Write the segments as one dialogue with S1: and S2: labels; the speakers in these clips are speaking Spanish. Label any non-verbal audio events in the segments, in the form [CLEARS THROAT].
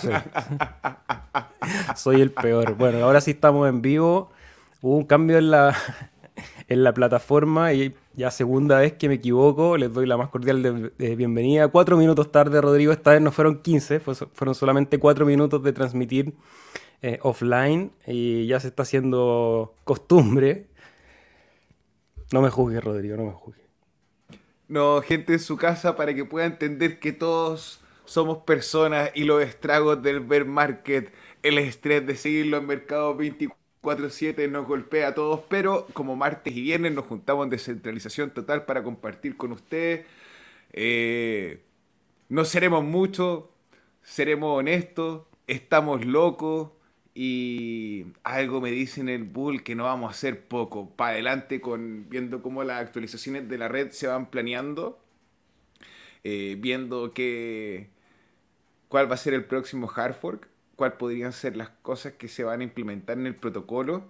S1: sí. [LAUGHS] Soy el peor. Bueno, ahora sí estamos en vivo. Hubo un cambio en la, [LAUGHS] en la plataforma y ya segunda vez que me equivoco. Les doy la más cordial de, bienvenida. Cuatro minutos tarde, Rodrigo. Esta vez no fueron 15, fueron solamente cuatro minutos de transmitir eh, offline y ya se está haciendo costumbre. No me juzgue, Rodrigo, no me juzgue.
S2: No, gente en su casa para que pueda entender que todos somos personas y los estragos del bear market, el estrés de seguir los mercados 24/7 nos golpea a todos, pero como martes y viernes nos juntamos en descentralización total para compartir con ustedes. Eh, no seremos muchos, seremos honestos, estamos locos, y algo me dice en el bull que no vamos a hacer poco. Para adelante con viendo cómo las actualizaciones de la red se van planeando. Eh, viendo que cuál va a ser el próximo hard fork, cuál podrían ser las cosas que se van a implementar en el protocolo.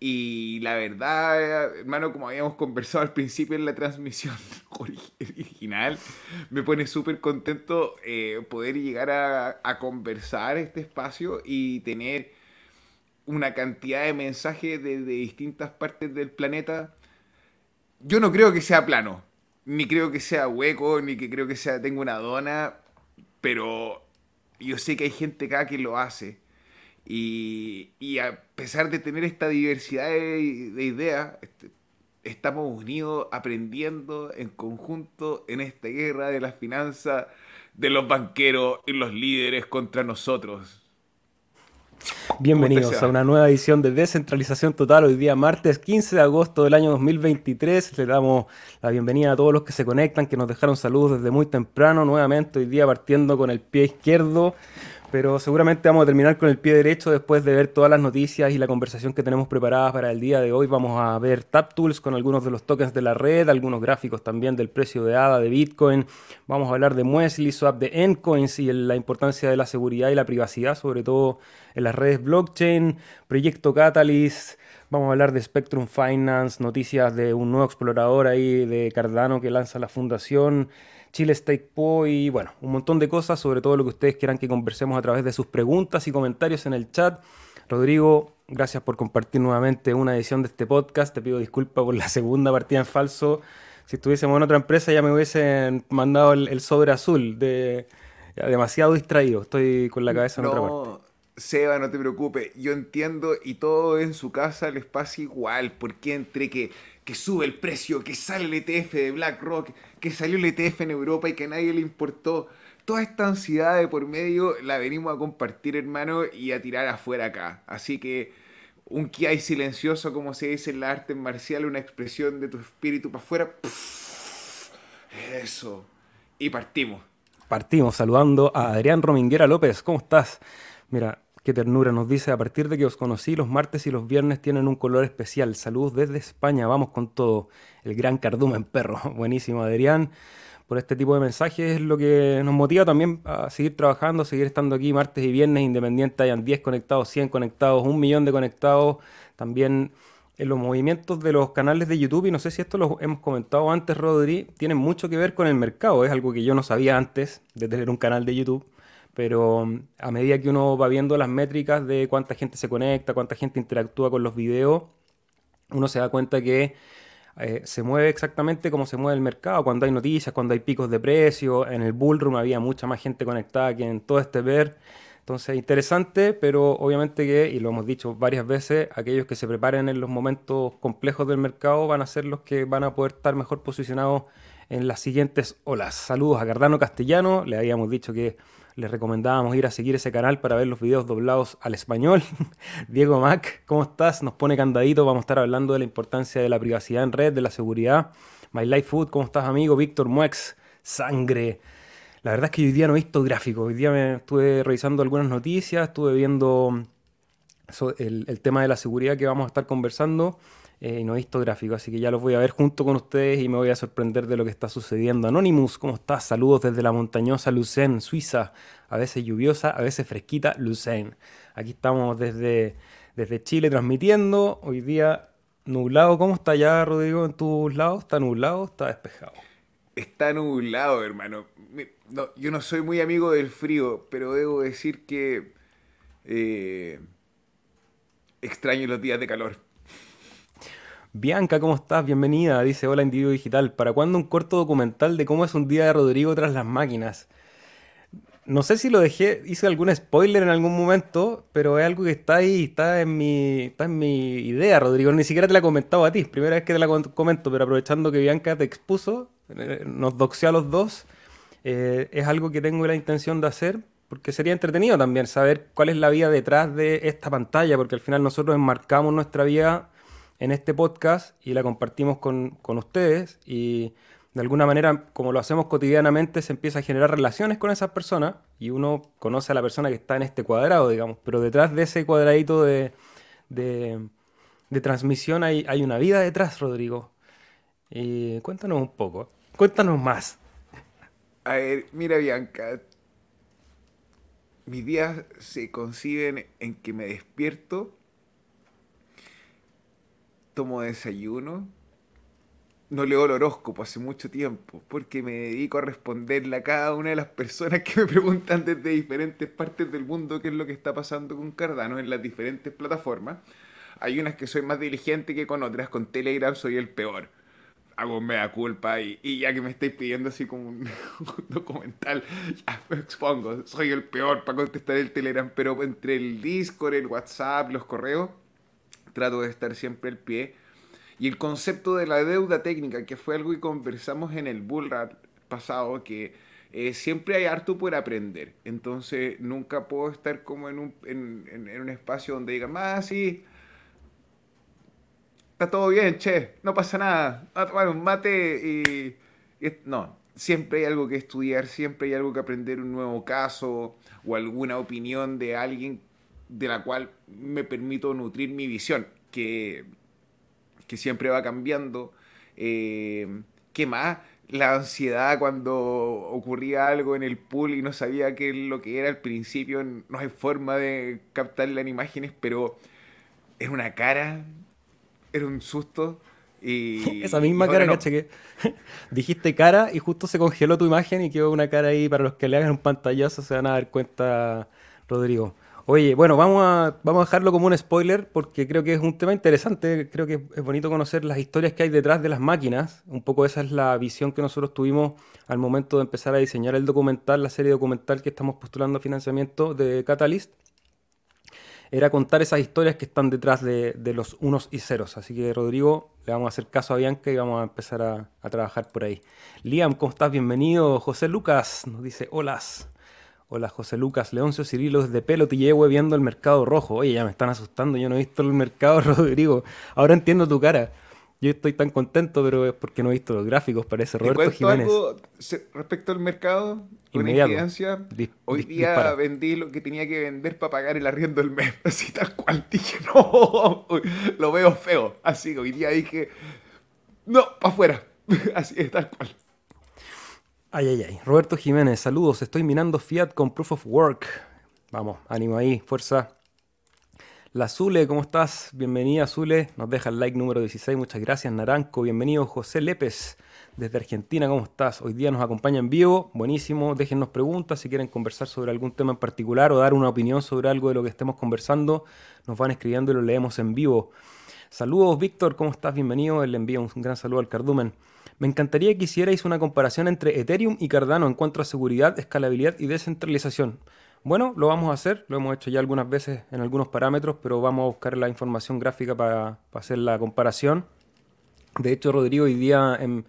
S2: Y la verdad, hermano, como habíamos conversado al principio en la transmisión [LAUGHS] original, me pone súper contento eh, poder llegar a, conversar este espacio y tener una cantidad de mensajes de, distintas partes del planeta. Yo no creo que sea plano, ni creo que sea hueco, ni que creo que sea tenga una dona, pero yo sé que hay gente acá que lo hace. Y, a pesar de tener esta diversidad de, ideas, este, estamos unidos aprendiendo en conjunto en esta guerra de las finanzas, de los banqueros y los líderes contra nosotros.
S1: Bienvenidos a una nueva edición de Descentralización Total. Hoy día martes 15 de agosto del año 2023. Le damos la bienvenida a todos los que se conectan, que nos dejaron saludos desde muy temprano. Nuevamente hoy día partiendo con el pie izquierdo pero seguramente vamos a terminar con el pie derecho después de ver todas las noticias y la conversación que tenemos preparada para el día de hoy. Vamos a ver TapTools con algunos de los tokens de la red, algunos gráficos también del precio de ADA de Bitcoin. Vamos a hablar de Muesli, Swap de Endcoins y la importancia de la seguridad y la privacidad, sobre todo en las redes blockchain, proyecto Catalyst. Vamos a hablar de Spectrum Finance, noticias de un nuevo explorador ahí de Cardano que lanza la fundación. Chile State Po y bueno, un montón de cosas, sobre todo lo que ustedes quieran que conversemos a través de sus preguntas y comentarios en el chat. Rodrigo, gracias por compartir nuevamente una edición de este podcast. Te pido disculpas por la segunda partida en falso. Si estuviésemos en otra empresa ya me hubiesen mandado el, sobre azul. De, demasiado distraído. Estoy con la cabeza en otra parte.
S2: Seba, no te preocupes. Yo entiendo y todo en su casa les pasa igual. Porque entre que que sube el precio, que sale el ETF de BlackRock, que salió el ETF en Europa y que a nadie le importó. Toda esta ansiedad de por medio la venimos a compartir, hermano, y a tirar afuera acá. Así que un hay silencioso, como se dice en la arte marcial, una expresión de tu espíritu para afuera. Eso. Y partimos.
S1: Partimos saludando a Adrián Rominguera López. ¿Cómo estás? Mira, Qué ternura nos dice, a partir de que os conocí, los martes y los viernes tienen un color especial. Saludos desde España, vamos con todo. El gran cardumen perro. [LAUGHS] Buenísimo, Adrián. Por este tipo de mensajes es lo que nos motiva también a seguir trabajando, seguir estando aquí martes y viernes independiente. Hayan 10 conectados, 100 conectados, un millón de conectados. También en los movimientos de los canales de YouTube, y no sé si esto lo hemos comentado antes, Rodri, tienen mucho que ver con el mercado. Es algo que yo no sabía antes de tener un canal de YouTube pero mm, a medida que uno va viendo las métricas de cuánta gente se conecta, cuánta gente interactúa con los videos, uno se da cuenta que eh, se mueve exactamente como se mueve el mercado, cuando hay noticias, cuando hay picos de precio, en el bullroom había mucha más gente conectada que en todo este ver. Entonces, interesante, pero obviamente que, y lo hemos dicho varias veces, aquellos que se preparen en los momentos complejos del mercado van a ser los que van a poder estar mejor posicionados en las siguientes olas. Saludos a Cardano Castellano, le habíamos dicho que les recomendábamos ir a seguir ese canal para ver los videos doblados al español. [LAUGHS] Diego Mac, ¿cómo estás? Nos pone candadito. Vamos a estar hablando de la importancia de la privacidad en red, de la seguridad. My Life Food, ¿cómo estás, amigo? Víctor Muex, sangre. La verdad es que hoy día no he visto gráficos. Hoy día me estuve revisando algunas noticias, estuve viendo el, el tema de la seguridad que vamos a estar conversando. Eh, y no he visto gráficos, así que ya los voy a ver junto con ustedes y me voy a sorprender de lo que está sucediendo. Anonymous, ¿cómo estás? Saludos desde la montañosa Lucen, Suiza, a veces lluviosa, a veces fresquita, Lucen. Aquí estamos desde, desde Chile transmitiendo, hoy día nublado. ¿Cómo está ya, Rodrigo, en tus lados? ¿Está nublado? ¿Está despejado?
S2: Está nublado, hermano. No, yo no soy muy amigo del frío, pero debo decir que eh, extraño los días de calor.
S1: Bianca, ¿cómo estás? Bienvenida. Dice, hola Individuo Digital. ¿Para cuándo un corto documental de cómo es un día de Rodrigo tras las máquinas? No sé si lo dejé, hice algún spoiler en algún momento, pero es algo que está ahí, está en mi, está en mi idea, Rodrigo. Ni siquiera te la he comentado a ti, primera vez que te la comento, pero aprovechando que Bianca te expuso, eh, nos doxeó a los dos, eh, es algo que tengo la intención de hacer, porque sería entretenido también saber cuál es la vida detrás de esta pantalla, porque al final nosotros enmarcamos nuestra vida en este podcast y la compartimos con, con ustedes y de alguna manera, como lo hacemos cotidianamente, se empieza a generar relaciones con esas personas y uno conoce a la persona que está en este cuadrado, digamos, pero detrás de ese cuadradito de, de, transmisión hay, hay, una vida detrás, Rodrigo. Cuéntanos un poco, cuéntanos más.
S2: A ver, mira Bianca, mis días se conciben en que me despierto, tomo desayuno, no leo el horóscopo hace mucho tiempo, porque me dedico a responderle a cada una de las personas que me preguntan desde diferentes partes del mundo qué es lo que está pasando con Cardano en las diferentes plataformas. Hay unas que soy más diligente que con otras, con Telegram soy el peor. Hago mea culpa y, ya que me estáis pidiendo así como [LAUGHS] un, documental, ya me expongo, soy el peor para contestar el Telegram, pero entre el Discord, el WhatsApp, los correos, trato de estar siempre al pie y el concepto de la deuda técnica, que fue algo que conversamos en el Bullrat pasado, que eh, siempre hay harto por aprender. Entonces nunca puedo estar como en un, en, un espacio donde digan, ah, sí, está todo bien, che, no pasa nada, a tomar un mate y, No, siempre hay algo que estudiar, siempre hay algo que aprender, un nuevo caso o alguna opinión de alguien de la cual me permito nutrir mi visión, que que siempre va cambiando. Eh, ¿Qué más? La ansiedad cuando ocurría algo en el pool y no sabía qué es lo que era al principio. No hay forma de captarla en imágenes, pero era una cara, era un susto. Y, [LAUGHS]
S1: Esa misma cara, no. que [LAUGHS] dijiste cara y justo se congeló tu imagen y quedó una cara ahí para los que le hagan un pantallazo se van a dar cuenta, Rodrigo. Oye, bueno, vamos a, vamos a dejarlo como un spoiler porque creo que es un tema interesante. Creo que es bonito conocer las historias que hay detrás de las máquinas. Un poco esa es la visión que nosotros tuvimos al momento de empezar a diseñar el documental, la serie documental que estamos postulando a financiamiento de Catalyst. Era contar esas historias que están detrás de, los unos y ceros. Así que, Rodrigo, le vamos a hacer caso a Bianca y vamos a empezar a, a trabajar por ahí. Liam, ¿cómo estás? Bienvenido. José Lucas nos dice: Hola. Hola José Lucas Leoncio Cirilo desde Pelo llevo viendo el mercado rojo. Oye, ya me están asustando, yo no he visto el mercado, [LAUGHS] Rodrigo. Ahora entiendo tu cara. Yo estoy tan contento, pero es porque no he visto los gráficos, parece Roberto Jiménez. Algo
S2: respecto al mercado, una incidencia. Hoy día vendí lo que tenía que vender para pagar el arriendo del mes. [LAUGHS] Así tal cual. Dije, no, lo veo feo. Así, hoy día dije, no, para afuera. [LAUGHS] Así es, tal cual.
S1: Ay, ay, ay. Roberto Jiménez, saludos. Estoy minando Fiat con Proof of Work. Vamos, ánimo ahí, fuerza. La Zule, ¿cómo estás? Bienvenida, Zule. Nos deja el like número 16. Muchas gracias, Naranco. Bienvenido, José Lépez, desde Argentina. ¿Cómo estás? Hoy día nos acompaña en vivo. Buenísimo. Déjennos preguntas si quieren conversar sobre algún tema en particular o dar una opinión sobre algo de lo que estemos conversando. Nos van escribiendo y lo leemos en vivo. Saludos, Víctor. ¿Cómo estás? Bienvenido. Le envío un gran saludo al cardumen. Me encantaría que hicierais una comparación entre Ethereum y Cardano en cuanto a seguridad, escalabilidad y descentralización. Bueno, lo vamos a hacer, lo hemos hecho ya algunas veces en algunos parámetros, pero vamos a buscar la información gráfica para, hacer la comparación. De hecho, Rodrigo, hoy día en,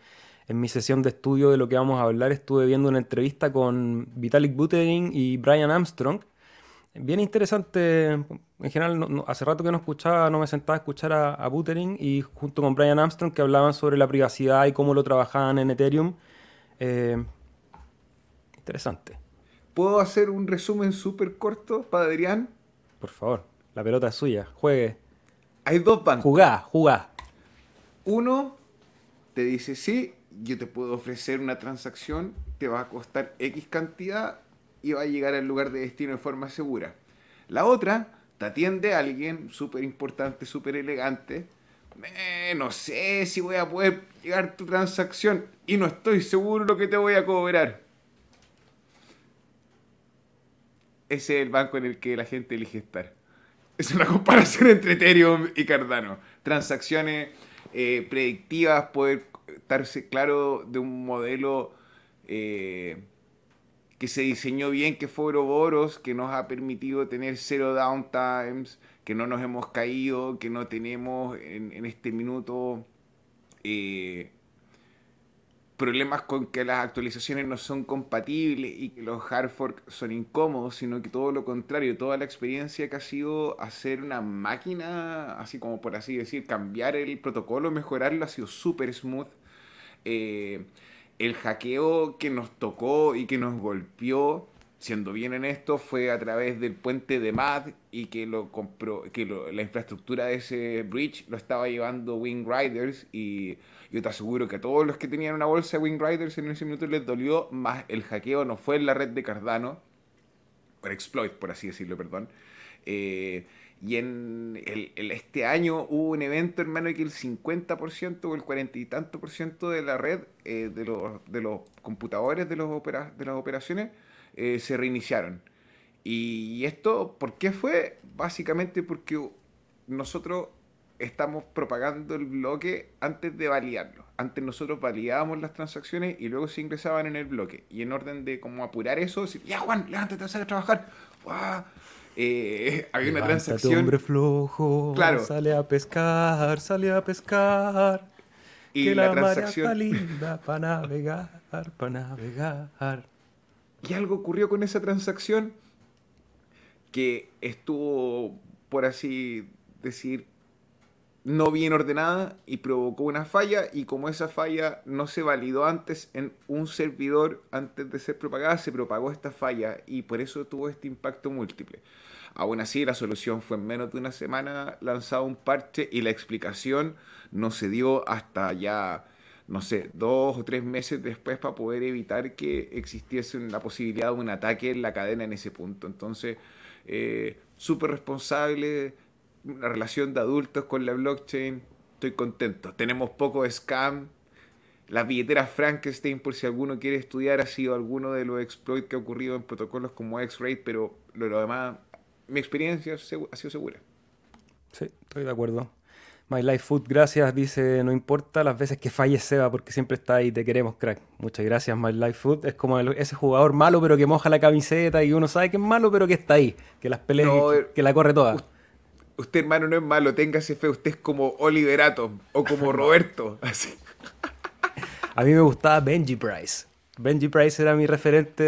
S1: mi sesión de estudio de lo que vamos a hablar estuve viendo una entrevista con Vitalik Buterin y Brian Armstrong, bien interesante. En general, hace rato que no escuchaba, no me sentaba a escuchar a, a Buterin y junto con Brian Armstrong que hablaban sobre la privacidad y cómo lo trabajaban en Ethereum. Eh, interesante.
S2: ¿Puedo hacer un resumen súper corto para Adrián?
S1: Por favor, la pelota es suya, juegue.
S2: Hay dos bancos.
S1: Jugá, jugá.
S2: Uno te dice, sí, yo te puedo ofrecer una transacción, te va a costar X cantidad y va a llegar al lugar de destino de forma segura. La otra te atiende alguien súper importante, súper elegante, eh, no sé si voy a poder llegar tu transacción y no estoy seguro lo que te voy a cobrar. Ese es el banco en el que la gente elige estar. Es una [LAUGHS] comparación entre Ethereum y Cardano. Transacciones eh, predictivas, poder estarse claro de un modelo eh, que se diseñó bien, que fue Ouroboros, que nos ha permitido tener cero downtimes, que no nos hemos caído, que no tenemos en, este minuto eh, problemas con que las actualizaciones no son compatibles y que los hard forks son incómodos, sino que todo lo contrario, toda la experiencia que ha sido hacer una máquina, así como por así decir, cambiar el protocolo, mejorarlo, ha sido súper smooth. Eh, el hackeo que nos tocó y que nos golpeó, siendo bien en esto, fue a través del puente de MAD y que lo compró, que la infraestructura de ese bridge lo estaba llevando Wing Riders y yo te aseguro que a todos los que tenían una bolsa de Wing Riders en ese minuto les dolió, más el hackeo no fue en la red de Cardano, por exploit, por así decirlo, perdón. Eh, y en el, este año hubo un evento, hermano, que el 50% o el 40 y tanto por ciento de la red, eh, de, los, de los computadores de, los opera, de las operaciones, eh, se reiniciaron. Y esto, ¿por qué fue? Básicamente porque nosotros estamos propagando el bloque antes de validarlo. Antes nosotros validábamos las transacciones y luego se ingresaban en el bloque. Y en orden de como apurar eso, decir, ya Juan, levántate, sale a trabajar. Eh, había una transacción.
S1: hombre flojo,
S2: claro.
S1: sale a pescar, sale a pescar.
S2: Y la, transacción... está
S1: linda para navegar, para navegar.
S2: Y algo ocurrió con esa transacción que estuvo, por así decir, no bien ordenada y provocó una falla y como esa falla no se validó antes en un servidor antes de ser propagada, se propagó esta falla y por eso tuvo este impacto múltiple. Aún así, la solución fue en menos de una semana lanzado un parche y la explicación no se dio hasta ya, no sé, dos o tres meses después para poder evitar que existiese la posibilidad de un ataque en la cadena en ese punto. Entonces, eh, súper responsable una relación de adultos con la blockchain, estoy contento. Tenemos poco scam. Las billeteras Frankenstein, por si alguno quiere estudiar, ha sido alguno de los exploits que ha ocurrido en protocolos como X-Ray, pero lo, demás, mi experiencia ha sido segura.
S1: Sí, estoy de acuerdo. My Life Food, gracias, dice, no importa las veces que falles Seba, porque siempre está ahí, te queremos, crack. Muchas gracias, My Life Food. Es como ese jugador malo, pero que moja la camiseta y uno sabe que es malo, pero que está ahí, que las peleas, que, la corre toda
S2: usted hermano no es malo, téngase fe, usted es como Oliverato o como [LAUGHS] Roberto. Así.
S1: A mí me gustaba Benji Price. Benji Price era mi referente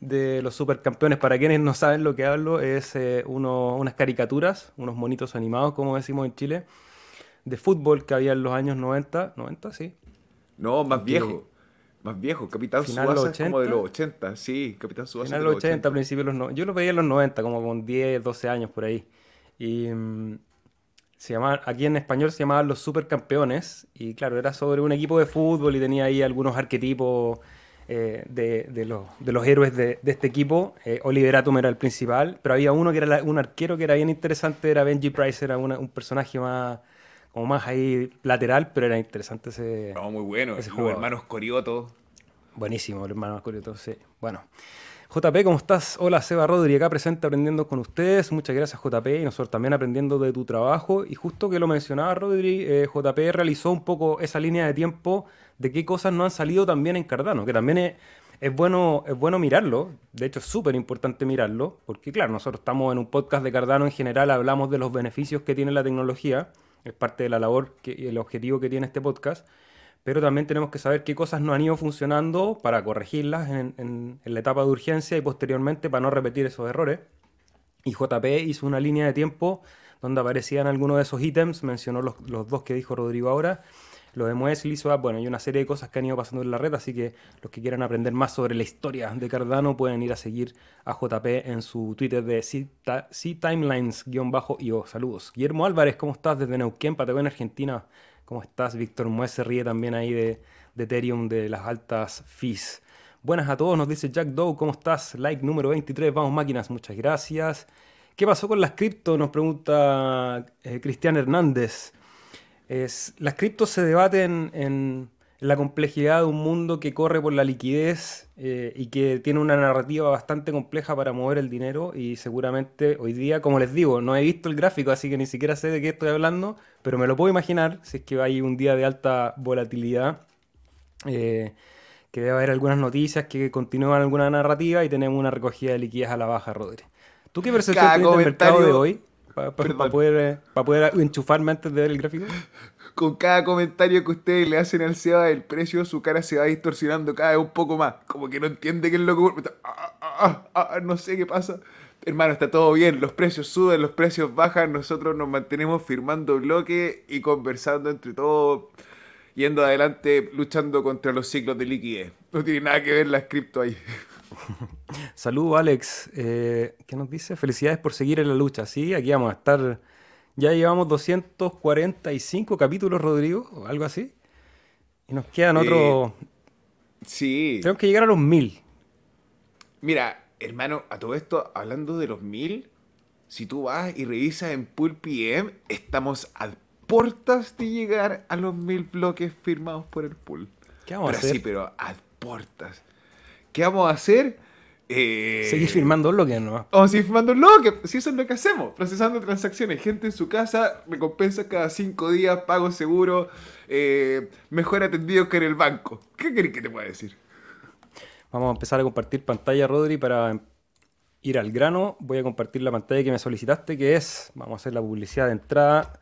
S1: de, los supercampeones. Para quienes no saben lo que hablo, es eh, unas caricaturas, unos monitos animados, como decimos en Chile, de fútbol que había en los años 90. ¿90? Sí.
S2: No, más viejo. Más viejo, Capitán Subasa es como de los 80, sí, Capitán Subasa.
S1: Final de los 80, principios de los 90. Yo lo veía en los 90, como con 10, 12 años por ahí. Y mm, se llama, aquí en español se llamaban los supercampeones. Y claro, era sobre un equipo de fútbol y tenía ahí algunos arquetipos eh, de, los, de, los, héroes de, este equipo. Eh, Oliver Atom era el principal, pero había uno que era un arquero que era bien interesante, era Benji Price, era un personaje más como más ahí lateral, pero era interesante ese.
S2: No, muy bueno. Ese los hermanos Corioto.
S1: Buenísimo, los hermanos Corioto, sí. Bueno. JP, ¿cómo estás? Hola, Seba Rodri, acá presente aprendiendo con ustedes. Muchas gracias, JP, y nosotros también aprendiendo de tu trabajo. Y justo que lo mencionaba Rodri, eh, JP realizó un poco esa línea de tiempo de qué cosas no han salido también en Cardano, que también es, bueno, es bueno mirarlo. De hecho, es súper importante mirarlo, porque claro, nosotros estamos en un podcast de Cardano en general, hablamos de los beneficios que tiene la tecnología, es parte de la labor y el objetivo que tiene este podcast pero también tenemos que saber qué cosas no han ido funcionando para corregirlas en, la etapa de urgencia y posteriormente para no repetir esos errores. Y JP hizo una línea de tiempo donde aparecían algunos de esos ítems, mencionó los, dos que dijo Rodrigo ahora, lo de Moes y bueno, hay una serie de cosas que han ido pasando en la red, así que los que quieran aprender más sobre la historia de Cardano pueden ir a seguir a JP en su Twitter de C-Timelines-io. Saludos. Guillermo Álvarez, ¿cómo estás desde Neuquén, Patagonia, Argentina? ¿Cómo estás? Víctor Muez se ríe también ahí de, Ethereum, de las altas fees. Buenas a todos, nos dice Jack Doe, ¿cómo estás? Like número 23, vamos máquinas, muchas gracias. ¿Qué pasó con las cripto? Nos pregunta eh, Cristian Hernández. Es, las criptos se debaten en, la complejidad de un mundo que corre por la liquidez eh, y que tiene una narrativa bastante compleja para mover el dinero y seguramente hoy día, como les digo, no he visto el gráfico, así que ni siquiera sé de qué estoy hablando, pero me lo puedo imaginar si es que hay un día de alta volatilidad. Eh, que debe haber algunas noticias que continúan alguna narrativa y tenemos una recogida de liquidez a la baja, Rodri. ¿Tú qué percepción tienes del mercado de hoy? Para poder, poder enchufarme antes de ver el gráfico.
S2: Con cada comentario que ustedes le hacen al SEBA del precio, su cara se va distorsionando cada vez un poco más. Como que no entiende qué es lo que... Ah, ah, ah, no sé qué pasa. Hermano, está todo bien. Los precios suben, los precios bajan. Nosotros nos mantenemos firmando bloque y conversando entre todos yendo adelante luchando contra los ciclos de liquidez. No tiene nada que ver la cripto ahí. [LAUGHS]
S1: Saludos, Alex. Eh, ¿Qué nos dice? Felicidades por seguir en la lucha. Sí, aquí vamos a estar. Ya llevamos 245 capítulos, Rodrigo, o algo así. Y nos quedan otros.
S2: Sí.
S1: Tenemos que llegar a los 1000.
S2: Mira, hermano, a todo esto, hablando de los 1000, si tú vas y revisas en Pool PM, estamos al portas de llegar a los mil bloques firmados por el pool.
S1: ¿Qué vamos a hacer?
S2: Sí, pero a portas. ¿Qué vamos a hacer? Eh...
S1: Seguir firmando bloques, ¿no?
S2: Vamos a seguir firmando bloques. Si eso es lo que hacemos. Procesando transacciones. Gente en su casa, recompensa cada cinco días, pago seguro, eh, mejor atendido que en el banco. ¿Qué querés que te pueda decir?
S1: Vamos a empezar a compartir pantalla, Rodri, para ir al grano. Voy a compartir la pantalla que me solicitaste, que es, vamos a hacer la publicidad de entrada.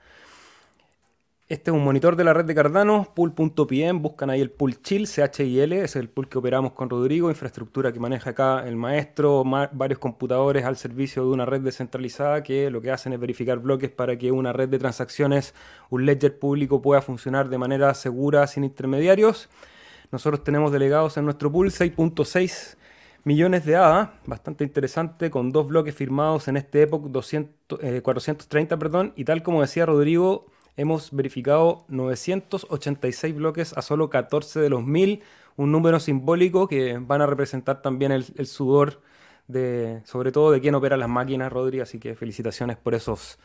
S1: Este es un monitor de la red de Cardano, pool.pm, buscan ahí el pool chill, CHIL, es el pool que operamos con Rodrigo, infraestructura que maneja acá el maestro, varios computadores al servicio de una red descentralizada que lo que hacen es verificar bloques para que una red de transacciones, un ledger público pueda funcionar de manera segura, sin intermediarios. Nosotros tenemos delegados en nuestro pool 6.6 millones de ADA, bastante interesante, con dos bloques firmados en este Epoch 200, 430, perdón, y tal como decía Rodrigo, hemos verificado 986 bloques a solo 14 de los 1000, un número simbólico que van a representar también el, sudor de, sobre todo de quien opera las máquinas, Rodri, así que felicitaciones por esos,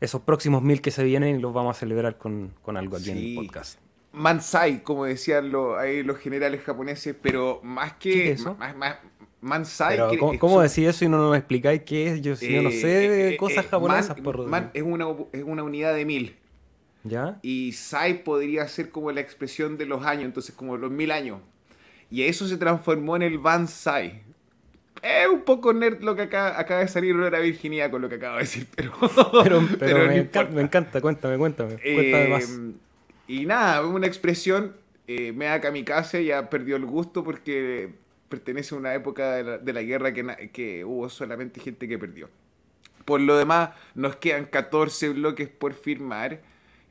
S1: esos próximos 1000 que se vienen y los vamos a celebrar con, algo aquí en el podcast.
S2: Mansai, como decían los generales japoneses, pero más que...
S1: eso?
S2: Mansai.
S1: ¿Cómo, decís eso y no nos explicáis qué es? Yo, no sé de eh, eh, cosas eh, japonesas.
S2: por man, es, una, es una unidad de mil. Y Sai podría ser como la expresión de los años, entonces como los mil años. Y eso se transformó en el Van Sai. Es un poco nerd lo que acaba, acaba de salir una virginidad con lo que acabo de decir, [LAUGHS] pero...
S1: pero, me, encanta, cuéntame, cuéntame, cuéntame más. Eh,
S2: y nada, una expresión, eh, me da kamikaze, ya perdió el gusto porque pertenece a una época de la, de la guerra que, que hubo solamente gente que perdió. Por lo demás, nos quedan 14 bloques por firmar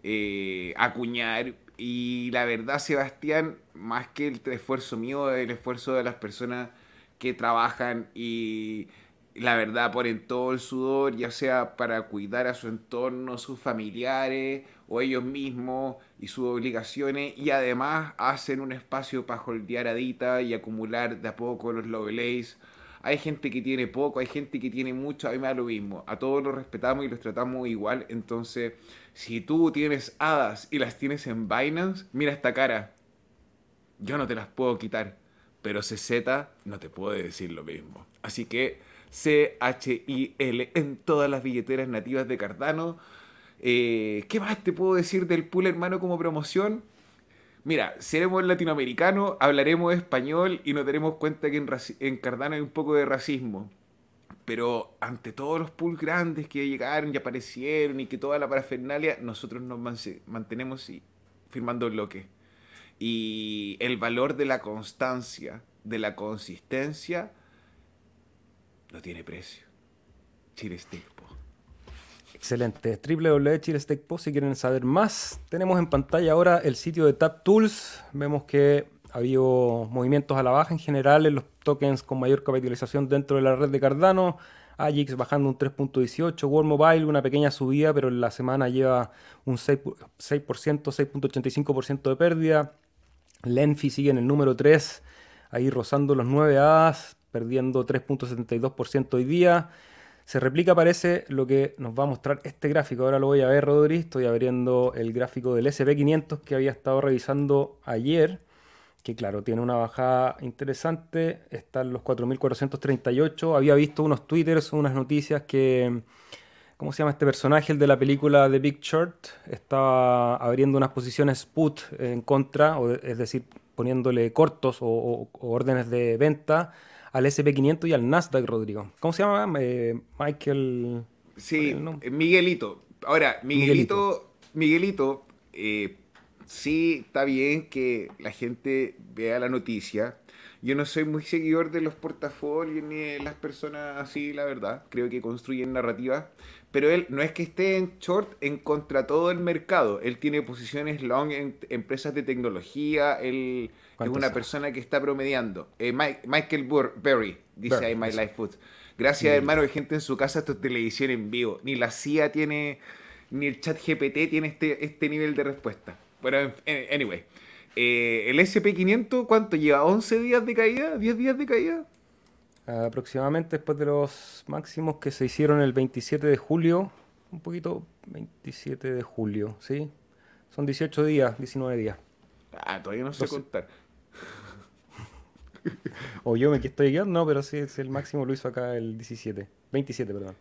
S2: eh, acuñar. Y la verdad, Sebastián, más que el esfuerzo mío, el esfuerzo de las personas que trabajan y la verdad ponen todo el sudor, ya sea para cuidar a su entorno, sus familiares o ellos mismos y sus obligaciones, y además hacen un espacio para holdear adita y acumular de a poco los lovelays. Hay gente que tiene poco, hay gente que tiene mucho, a mí me da lo mismo. A todos los respetamos y los tratamos igual, entonces si tú tienes hadas y las tienes en Binance, mira esta cara. Yo no te las puedo quitar, pero CZ no te puede decir lo mismo. Así que C-H-I-L en todas las billeteras nativas de Cardano. Eh, ¿Qué más te puedo decir del pool hermano como promoción? Mira, seremos latinoamericanos, hablaremos español y nos daremos cuenta que en, en Cardano hay un poco de racismo. Pero ante todos los pools grandes que llegaron y aparecieron y que toda la parafernalia, nosotros nos mantenemos firmando bloque. Y el valor de la constancia, de la consistencia, no tiene precio. Chile
S1: Excelente. www.chilestechpo si quieren saber más. Tenemos en pantalla ahora el sitio de Tap Tools. Vemos que ha habido movimientos a la baja en general en los tokens con mayor capitalización dentro de la red de Cardano. Agix bajando un 3.18, World Mobile una pequeña subida, pero en la semana lleva un 6%, 6.85% de pérdida. Lenfi sigue en el número 3, ahí rozando los 9 A's, perdiendo 3.72% hoy día. Se replica, parece, lo que nos va a mostrar este gráfico. Ahora lo voy a ver, Rodri. Estoy abriendo el gráfico del SP500 que había estado revisando ayer. Que claro, tiene una bajada interesante. Están los 4.438. Había visto unos twitters, unas noticias que... ¿Cómo se llama este personaje? El de la película The Big Short. Estaba abriendo unas posiciones put en contra, es decir, poniéndole cortos o órdenes de venta al SP500 y al Nasdaq, Rodrigo. ¿Cómo se llama? Eh, Michael.
S2: Sí, Miguelito. Ahora, Miguelito, Miguelito, eh, sí está bien que la gente vea la noticia. Yo no soy muy seguidor de los portafolios ni de las personas así, la verdad. Creo que construyen narrativas. Pero él no es que esté en short en contra todo el mercado. Él tiene posiciones long en empresas de tecnología. Él es una persona que está promediando. Eh, Michael Berry dice ahí My Life Food. Gracias, hermano, hay gente en su casa, esto es televisión en vivo. Ni la CIA tiene, ni el chat GPT tiene este, este nivel de respuesta. Bueno, anyway. Eh, el SP500, ¿cuánto lleva? ¿11 días de caída? ¿10 días de caída?
S1: Aproximadamente después de los máximos que se hicieron el 27 de julio. Un poquito, 27 de julio, ¿sí? Son 18 días, 19 días.
S2: Ah, todavía no sé contar [LAUGHS]
S1: o yo me estoy guiando, no, pero sí, es el máximo lo hizo acá el 17. 27, perdón.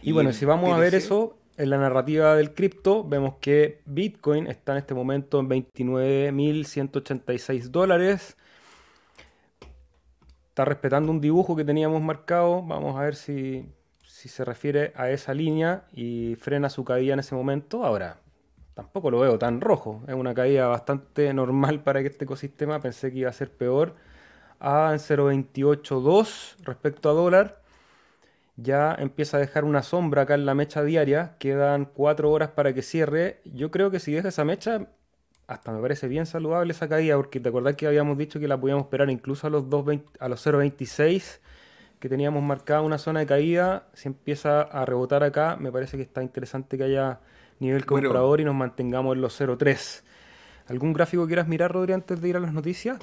S1: y, bueno, si vamos a ver eso, en la narrativa del cripto, vemos que Bitcoin está en este momento en 29.186 dólares. Está respetando un dibujo que teníamos marcado. Vamos a ver si, si se refiere a esa línea y frena su caída en ese momento. Ahora, tampoco lo veo tan rojo. Es una caída bastante [LAUGHS] normal para este ecosistema. Pensé que iba a ser peor. A en 0.282 respecto a dólar. Ya empieza a dejar una sombra acá en la mecha diaria. Quedan 4 horas para que cierre. Yo creo que si deja esa mecha, hasta me parece bien saludable esa caída. Porque te acordás que habíamos dicho que la podíamos esperar incluso a los, a los 0.26 que teníamos marcada una zona de caída. Si empieza a rebotar acá, me parece que está interesante que haya nivel comprador y nos mantengamos en los 0.3. ¿Algún gráfico quieras mirar, Rodri, antes de ir a las noticias?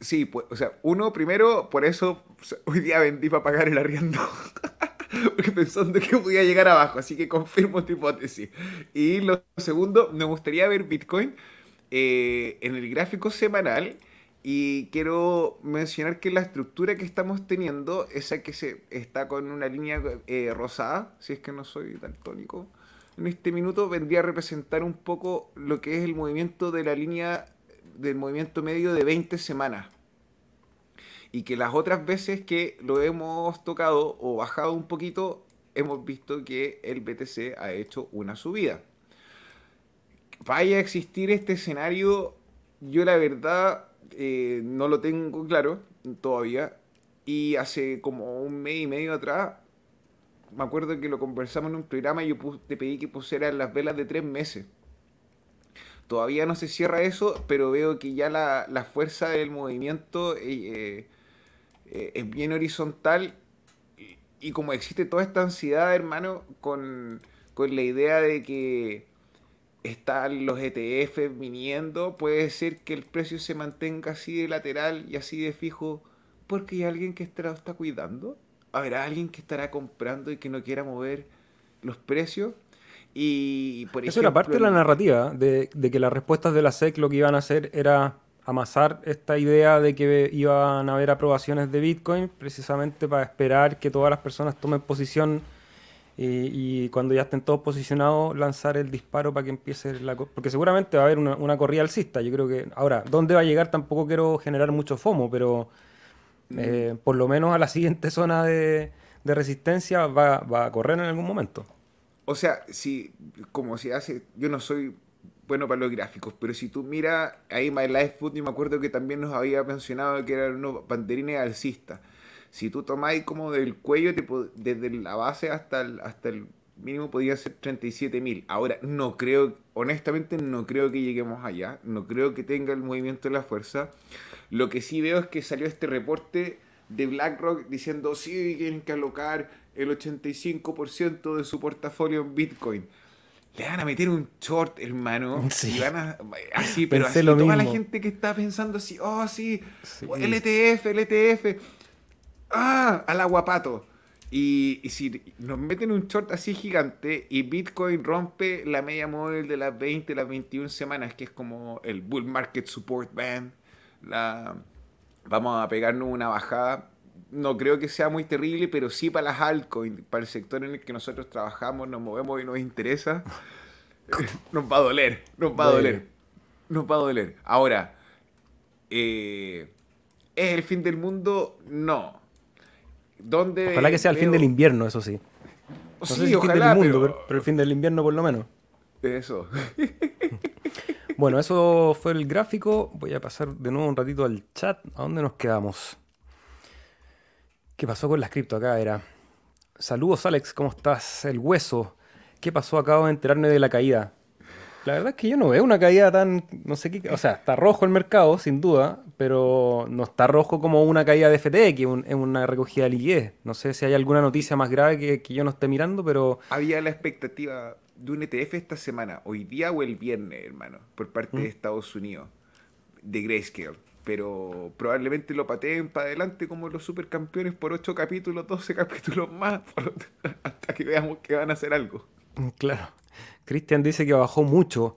S2: Sí, pues, o sea, uno, primero, por eso hoy día vendí para pagar el arriendo. [LAUGHS] Porque pensando que podía llegar abajo, así que confirmo tu hipótesis. Y lo segundo, me gustaría ver Bitcoin eh, en el gráfico semanal. Y quiero mencionar que la estructura que estamos teniendo, esa que se está con una línea eh, rosada, si es que no soy daltónico, en este minuto vendría a representar un poco lo que es el movimiento de la línea del movimiento medio de 20 semanas. Y que las otras veces que lo hemos tocado o bajado un poquito, hemos visto que el BTC ha hecho una subida. Vaya a existir este escenario, yo la verdad eh, no lo tengo claro todavía. Y hace como un mes y medio atrás me acuerdo que lo conversamos en un programa y yo te pedí que pusieras las velas de tres meses. Todavía no se cierra eso, pero veo que ya la, fuerza del movimiento eh, eh, es bien horizontal y, como existe toda esta ansiedad, hermano, con, con la idea de que están los ETF viniendo, puede ser que el precio se mantenga así de lateral y así de fijo porque hay alguien que está, está cuidando habrá alguien que estará comprando y que no quiera mover los precios. Y por
S1: Eso era parte de la narrativa, de, que las respuestas de la SEC lo que iban a hacer era amasar esta idea de que iban a haber aprobaciones de Bitcoin, precisamente para esperar que todas las personas tomen posición y, cuando ya estén todos posicionados lanzar el disparo para que empiece la... Porque seguramente va a haber una, una corrida alcista, yo creo que... Ahora, ¿dónde va a llegar? Tampoco quiero generar mucho FOMO, pero eh, por lo menos a la siguiente zona de, resistencia va, a correr en algún momento.
S2: O sea, si, como se hace, yo no soy bueno para los gráficos, pero si tú miras ahí My Life Food, yo me acuerdo que también nos había mencionado que eran unos banderines alcistas. Si tú tomáis como del cuello, desde la base hasta el, hasta el mínimo podía ser 37 mil. Ahora, no creo, honestamente no creo que lleguemos allá, no creo que tenga el movimiento de la fuerza. Lo que sí veo es que salió este reporte de BlackRock diciendo, sí, tienen que alocar el 85% de su portafolio en Bitcoin. Le van a meter un short, hermano. Sí. van a, así, pero así toda la gente que está pensando así, oh, sí, LTF, LTF. Ah, al aguapato. Y, si nos meten un short así gigante y Bitcoin rompe la media móvil de las 20, las 21 semanas, que es como el Bull Market Support Band, la, vamos a pegarnos una bajada. No creo que sea muy terrible, pero sí para las altcoins, para el sector en el que nosotros trabajamos, nos movemos y nos interesa, [LAUGHS] nos va a doler, nos va a doler, nos va a doler. Ahora, eh, ¿es el fin del mundo? No
S1: ojalá que sea el fin del invierno, eso sí. No sí, sé si el fin del mundo, pero... el fin del invierno por lo menos.
S2: Eso. [LAUGHS]
S1: bueno, eso fue el gráfico. Voy a pasar de nuevo un ratito al chat. ¿A dónde nos quedamos? ¿Qué pasó con la cripto acá? Era. Saludos, Alex, ¿cómo estás? El hueso. ¿Qué pasó? Acabo de enterarme de la caída. La verdad es que yo no veo una caída tan, no sé qué, o sea, está rojo el mercado, sin duda, pero no está rojo como una caída de FTX, es una recogida de liquidez. No sé si hay alguna noticia más grave que, yo no esté mirando, pero...
S2: Había la expectativa de un ETF esta semana, hoy día o el viernes, hermano, por parte de ¿Mm? Estados Unidos, de Grayscale. Pero probablemente lo pateen para adelante como los supercampeones por 8 capítulos, 12 [LAUGHS] capítulos más, [LAUGHS] hasta que veamos que van a hacer algo.
S1: Claro. Cristian dice que bajó mucho.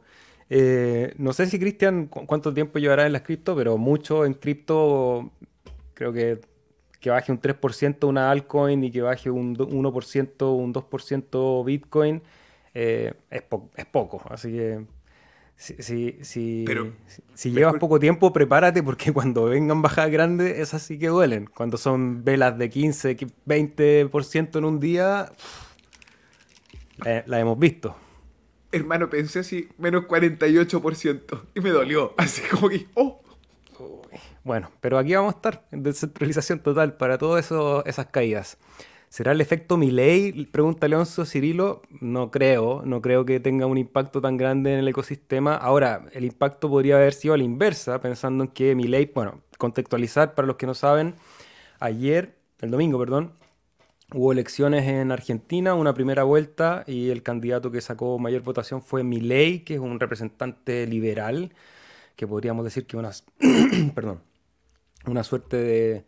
S1: Eh, no sé si Cristian cuánto tiempo llevará en las cripto, pero mucho en cripto, creo que que baje un 3% una altcoin y que baje un 1%, un 2% Bitcoin, eh, es, es, poco. Así que si, si, si, llevas poco tiempo, prepárate porque [LAUGHS] cuando vengan bajadas grandes, esas sí que duelen. Cuando son velas de 15, 20% en un día, la hemos visto
S2: hermano, pensé así, menos 48%. Y me dolió. [LAUGHS] Así como que, oh.
S1: Bueno, pero aquí vamos a estar en descentralización total para todas esas caídas. ¿Será el efecto Milei? Pregunta Leonzo Cirilo. No creo, no creo que tenga un impacto tan grande en el ecosistema. Ahora, el impacto podría haber sido a la inversa, pensando en que Milei, bueno, contextualizar para los que no saben, ayer, el domingo, perdón, Hubo elecciones en Argentina, una primera vuelta, y el candidato que sacó mayor votación fue Milei, que es un representante liberal, que podríamos decir que una, [COUGHS] perdón, una suerte de,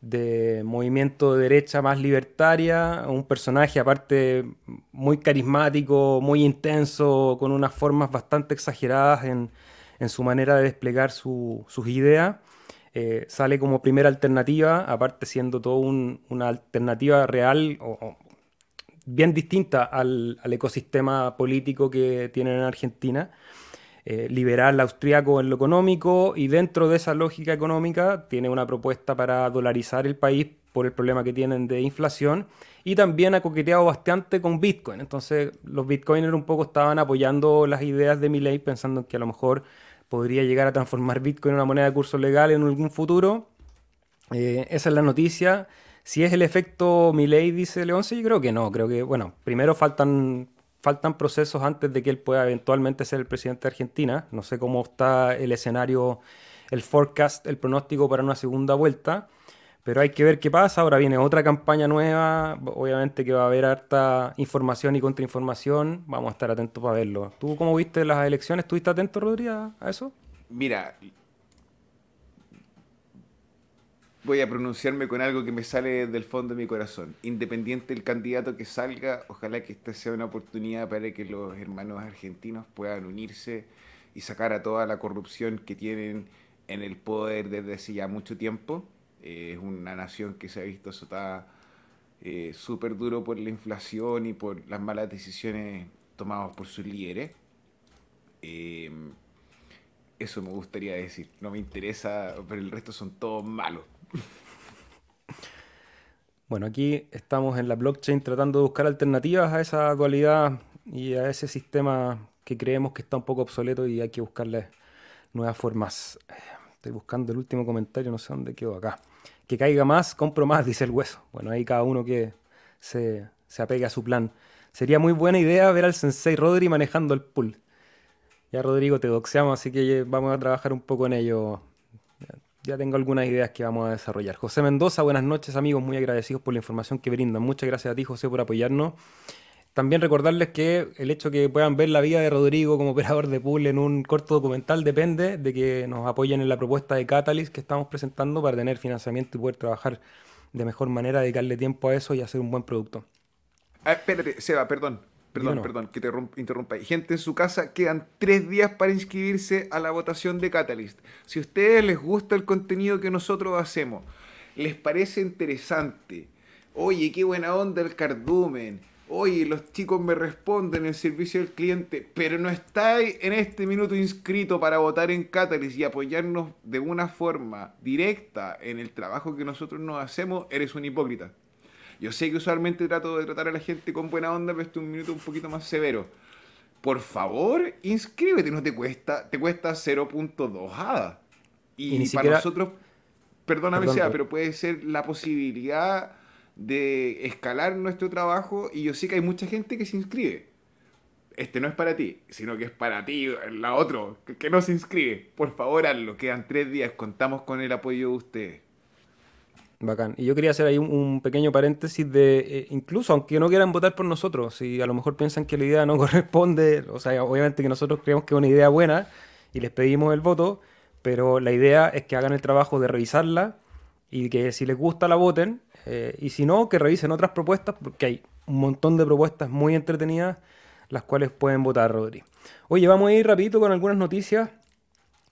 S1: de movimiento de derecha más libertaria, un personaje aparte muy carismático, muy intenso, con unas formas bastante exageradas en, en su manera de desplegar sus ideas. Eh, sale como primera alternativa, aparte siendo todo una alternativa real o, bien distinta al, ecosistema político que tienen en Argentina. Eh, liberal austríaco en lo económico y dentro de esa lógica económica tiene una propuesta para dolarizar el país por el problema que tienen de inflación y también ha coqueteado bastante con Bitcoin. Entonces los Bitcoiners un poco estaban apoyando las ideas de Milley pensando que a lo mejor podría llegar a transformar Bitcoin en una moneda de curso legal en algún futuro. Eh, esa es la noticia. Si es el efecto Milei, dice Leonce, yo creo que no. Creo que, bueno, primero faltan, faltan procesos antes de que él pueda eventualmente ser el presidente de Argentina. No sé cómo está el escenario, el forecast, el pronóstico para una segunda vuelta. Pero hay que ver qué pasa. Ahora viene otra campaña nueva. Obviamente que va a haber harta información y contrainformación. Vamos a estar atentos para verlo. ¿Tú cómo viste las elecciones? ¿Estuviste atento, Rodríguez, a eso?
S2: Mira, voy a pronunciarme con algo que me sale del fondo de mi corazón. Independiente del candidato que salga, ojalá que esta sea una oportunidad para que los hermanos argentinos puedan unirse y sacar a toda la corrupción que tienen en el poder desde hace ya mucho tiempo eh, es una nación que se ha visto azotada eh, súper duro por la inflación y por las malas decisiones tomadas por sus líderes. Eh, eso me gustaría decir. No me interesa, pero el resto son todos malos. [LAUGHS]
S1: Bueno, aquí estamos en la blockchain tratando de buscar alternativas a esa dualidad y a ese sistema que creemos que está un poco obsoleto y hay que buscarle nuevas formas. Estoy buscando el último comentario, no sé dónde quedó acá que caiga más, compro más, [LAUGHS] dice el hueso. Bueno, ahí cada uno que se, se apegue a su plan. Sería muy buena idea ver al Sensei Rodri manejando el pool. Ya Rodrigo te doxeamos, así que vamos a trabajar un poco en ello. Ya tengo algunas ideas que vamos a desarrollar. José Mendoza, buenas noches amigos, muy agradecidos por la información que brindan. Muchas gracias a ti José por apoyarnos. También recordarles que el hecho que puedan ver la vida de Rodrigo como [LAUGHS] operador de pool en un corto documental depende de que nos apoyen en la propuesta de Catalyst que estamos presentando para tener financiamiento y poder trabajar de mejor manera dedicarle tiempo a eso y hacer un buen producto.
S2: Ah, espérate, Seba, perdón. Perdón, perdón, que te interrumpa. Gente en su casa, quedan tres días para inscribirse a la votación de Catalyst. Si a ustedes les gusta el contenido que nosotros hacemos, les parece interesante, oye, qué buena onda el cardumen, oye, los chicos me responden el servicio del cliente, pero no estáis en este minuto inscrito para votar en Catalyst y apoyarnos de una forma directa en el trabajo que nosotros nos hacemos, eres un hipócrita. Yo sé que usualmente trato de tratar a la gente con buena onda, pero este es un minuto un poquito más severo. Por favor, inscríbete, no te cuesta, te cuesta 0.2 hada. Y, para nosotros, perdóname sea, pero puede ser la posibilidad de escalar nuestro trabajo y yo sé que hay mucha gente que se inscribe. Este no es para ti, sino que es para ti, la otro, que, que no se inscribe. Por favor, hazlo. Quedan tres días, contamos con el apoyo de ustedes.
S1: Bacán. Y yo quería hacer ahí un, pequeño paréntesis de, eh, incluso aunque no quieran votar por nosotros, si a lo mejor piensan que la idea no [LAUGHS] corresponde, o sea, obviamente que nosotros creemos que es una idea buena y les pedimos el voto, pero la idea es que hagan el trabajo de revisarla y que si les gusta la voten, eh, y si no, que revisen otras propuestas, porque hay un montón de propuestas muy entretenidas las cuales pueden votar, Rodri. Oye, vamos a ir rapidito con algunas noticias.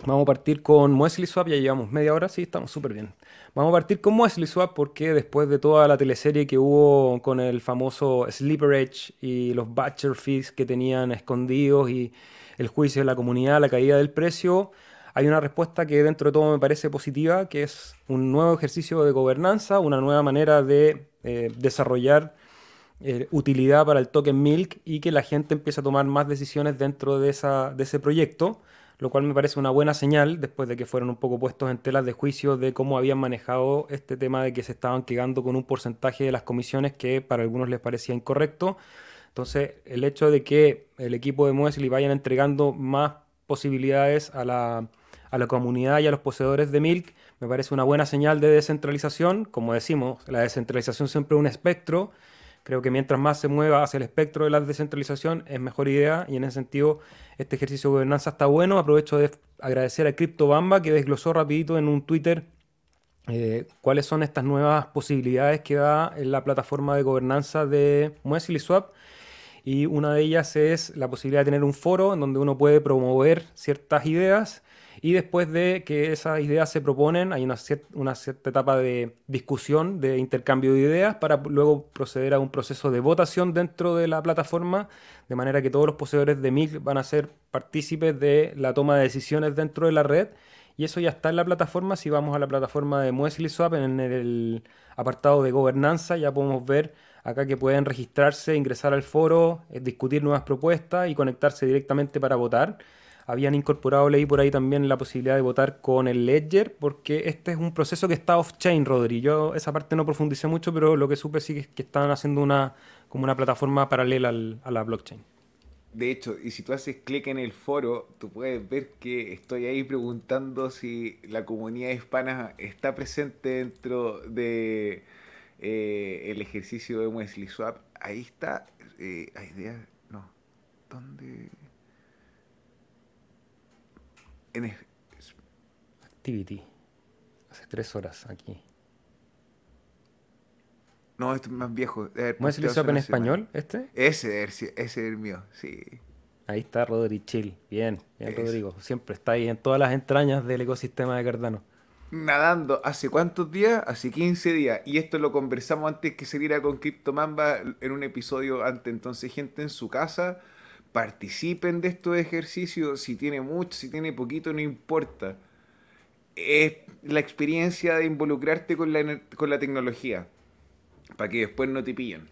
S1: Vamos a partir con Wesley Swap, ya llevamos media hora, sí, estamos súper bien. Vamos a partir con Wesley Swap porque después de toda la teleserie que hubo con el famoso Sleeper Edge y los Batcher Fees que tenían escondidos y el juicio de la comunidad, la caída del precio, hay una respuesta que dentro de todo me parece positiva, que es un nuevo ejercicio de gobernanza, una nueva manera de eh, desarrollar eh, utilidad para el token Milk y que la gente empiece a tomar más decisiones dentro de, esa, de ese proyecto lo cual me parece una buena señal después de que fueron un poco puestos en telas de juicio de cómo habían manejado este tema de que se estaban quedando con un porcentaje de las comisiones que para algunos les parecía incorrecto. Entonces, el hecho de que el equipo de Muesli vayan entregando más posibilidades a la, a la comunidad y a los poseedores de Milk me parece una buena señal de descentralización. Como decimos, la descentralización siempre es un espectro Creo que mientras más se mueva hacia el espectro de la descentralización es mejor idea y en ese sentido este ejercicio de gobernanza está bueno. Aprovecho de agradecer a CryptoBamba que desglosó rapidito en un Twitter eh, cuáles son estas nuevas posibilidades que da la plataforma de gobernanza de Muesli Swap. Y una de ellas es la posibilidad de tener un foro en donde uno puede promover ciertas ideas y después de que esas ideas se proponen, hay una, cierta etapa de discusión, de intercambio de ideas, para luego proceder a un proceso de votación dentro de la plataforma, de manera que todos los poseedores de MIG van a ser partícipes de la toma de decisiones dentro de la red. Y eso ya está en la plataforma. Si vamos a la plataforma de Muesli Swap, en el apartado de gobernanza, ya podemos ver acá que pueden registrarse, ingresar al foro, eh, discutir nuevas propuestas y conectarse directamente para votar habían incorporado, leí por ahí también la posibilidad de votar con el Ledger, porque este es un proceso que está off-chain, Rodri. Yo esa parte no profundicé mucho, pero lo que supe sí es que están haciendo una, como una plataforma paralela a la blockchain.
S2: De hecho, y si tú haces clic en el foro, tú puedes ver que estoy ahí preguntando si la comunidad hispana está presente dentro de eh, el ejercicio de Wesley Swap. Ahí está. Eh, hay. No. ¿Dónde?
S1: En Activity. Hace tres horas aquí.
S2: No, este es más viejo.
S1: ¿No es el en español este?
S2: Ese, ese es el mío, sí.
S1: Ahí está Rodri Chill. Bien, bien Rodrigo. Siempre está ahí en todas las entrañas del ecosistema de Cardano.
S2: Nadando, ¿hace cuántos días? Hace 15 días. Y esto lo conversamos antes que saliera con Mamba en un episodio antes. Entonces, gente en su casa, participen de estos ejercicios, si tiene mucho, si tiene poquito, no importa. Es la experiencia de involucrarte con la, con la tecnología, para que después no te pillen.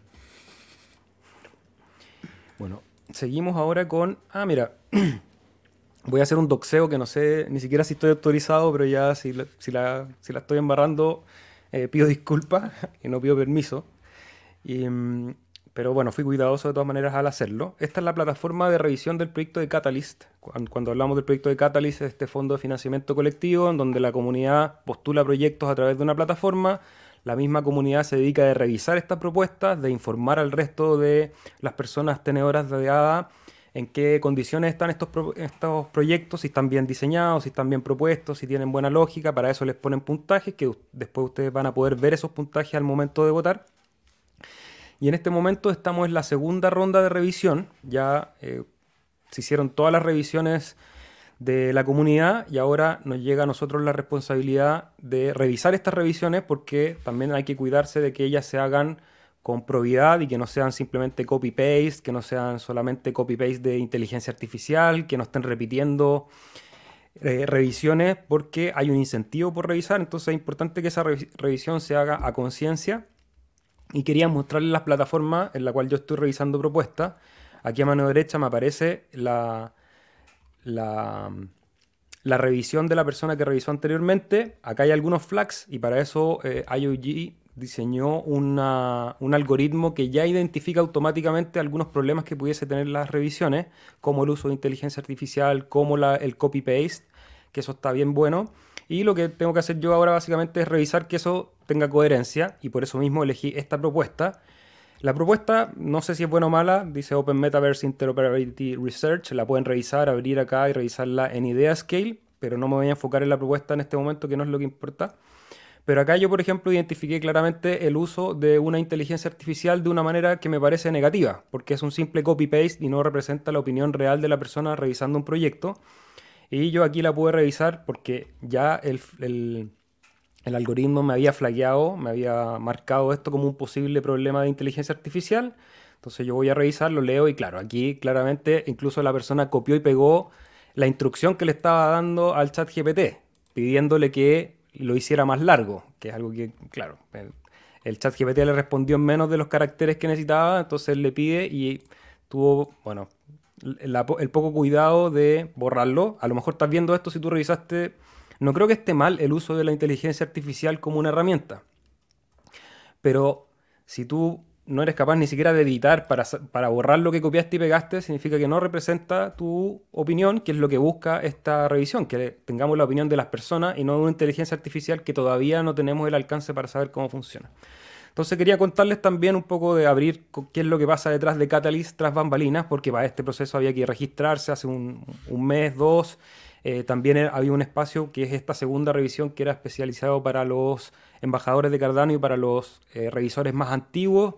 S1: Bueno, seguimos ahora con... Ah, mira, [CLEARS THROAT] voy a hacer un doxeo que no sé ni siquiera si estoy autorizado, pero ya si la, si la, estoy embarrando, eh, pido disculpas [LAUGHS] y no pido permiso. Y, mm, pero bueno, fui cuidadoso de todas maneras al hacerlo. Esta es la plataforma de revisión del proyecto de Catalyst. Cuando hablamos del proyecto de Catalyst, este fondo de financiamiento colectivo, en donde la comunidad postula proyectos a través de una plataforma, la misma comunidad se dedica a revisar estas propuestas, de informar al resto de las personas tenedoras de ADA en qué condiciones están estos, estos proyectos, si están bien diseñados, si están bien propuestos, si tienen buena lógica. Para eso les ponen puntajes, que después ustedes van a poder ver esos puntajes al momento de votar. Y en este momento estamos en la segunda ronda de revisión. Ya eh, se hicieron todas las revisiones de la comunidad y ahora nos llega a nosotros la responsabilidad de revisar estas revisiones porque también hay que cuidarse de que ellas se hagan con probidad y que no sean simplemente copy-paste, que no sean solamente copy-paste de inteligencia artificial, que no estén repitiendo eh, revisiones porque hay un incentivo por revisar, entonces es importante que esa revisión se haga a conciencia y quería mostrarles las plataformas en la cual yo estoy revisando propuestas. Aquí a mano derecha me aparece la, la, la revisión de la persona que revisó anteriormente. Acá hay algunos flags y para eso eh, IOG diseñó un algoritmo que ya identifica automáticamente algunos problemas que pudiese tener las revisiones, como el uso de inteligencia artificial, como el copy-paste, que eso está bien bueno. Y lo que tengo que hacer yo ahora básicamente es revisar que eso tenga coherencia y por eso mismo elegí esta propuesta. La propuesta, no sé si es buena o mala, dice Open Metaverse Interoperability Research, la pueden revisar, abrir acá y revisarla en Idea Scale, pero no me voy a enfocar en la propuesta en este momento, que no es lo que importa. Pero acá yo, por ejemplo, identifiqué claramente el uso de una inteligencia artificial de una manera que me parece negativa, porque es un simple copy-paste y no representa la opinión real de la persona revisando un proyecto. Y yo aquí la pude revisar porque ya el, el, algoritmo me había flagueado, me había marcado esto como un posible problema de inteligencia artificial. Entonces yo voy a revisar, lo leo y claro, aquí claramente incluso la persona copió y pegó la instrucción que le estaba dando al chat GPT, pidiéndole que lo hiciera más largo, que es algo que, claro, el, chat GPT le respondió en menos de los caracteres que necesitaba, entonces él le pide y tuvo, bueno, el, poco cuidado de borrarlo. A lo mejor estás viendo esto si tú revisaste. No creo que esté mal el uso de la inteligencia artificial como una herramienta. Pero si tú no eres capaz ni siquiera de editar para, para, borrar lo que copiaste y pegaste, significa que no representa tu opinión, que es lo que busca esta revisión, que tengamos la opinión de las personas y no de una inteligencia artificial que todavía no tenemos el alcance para saber cómo funciona. Entonces quería contarles también un poco de abrir qué es lo que pasa detrás de Catalyst tras bambalinas, porque para este proceso había que registrarse hace un, mes, dos. Eh, también había un espacio que es esta segunda revisión que era especializado para los embajadores de Cardano y para los eh, revisores más antiguos.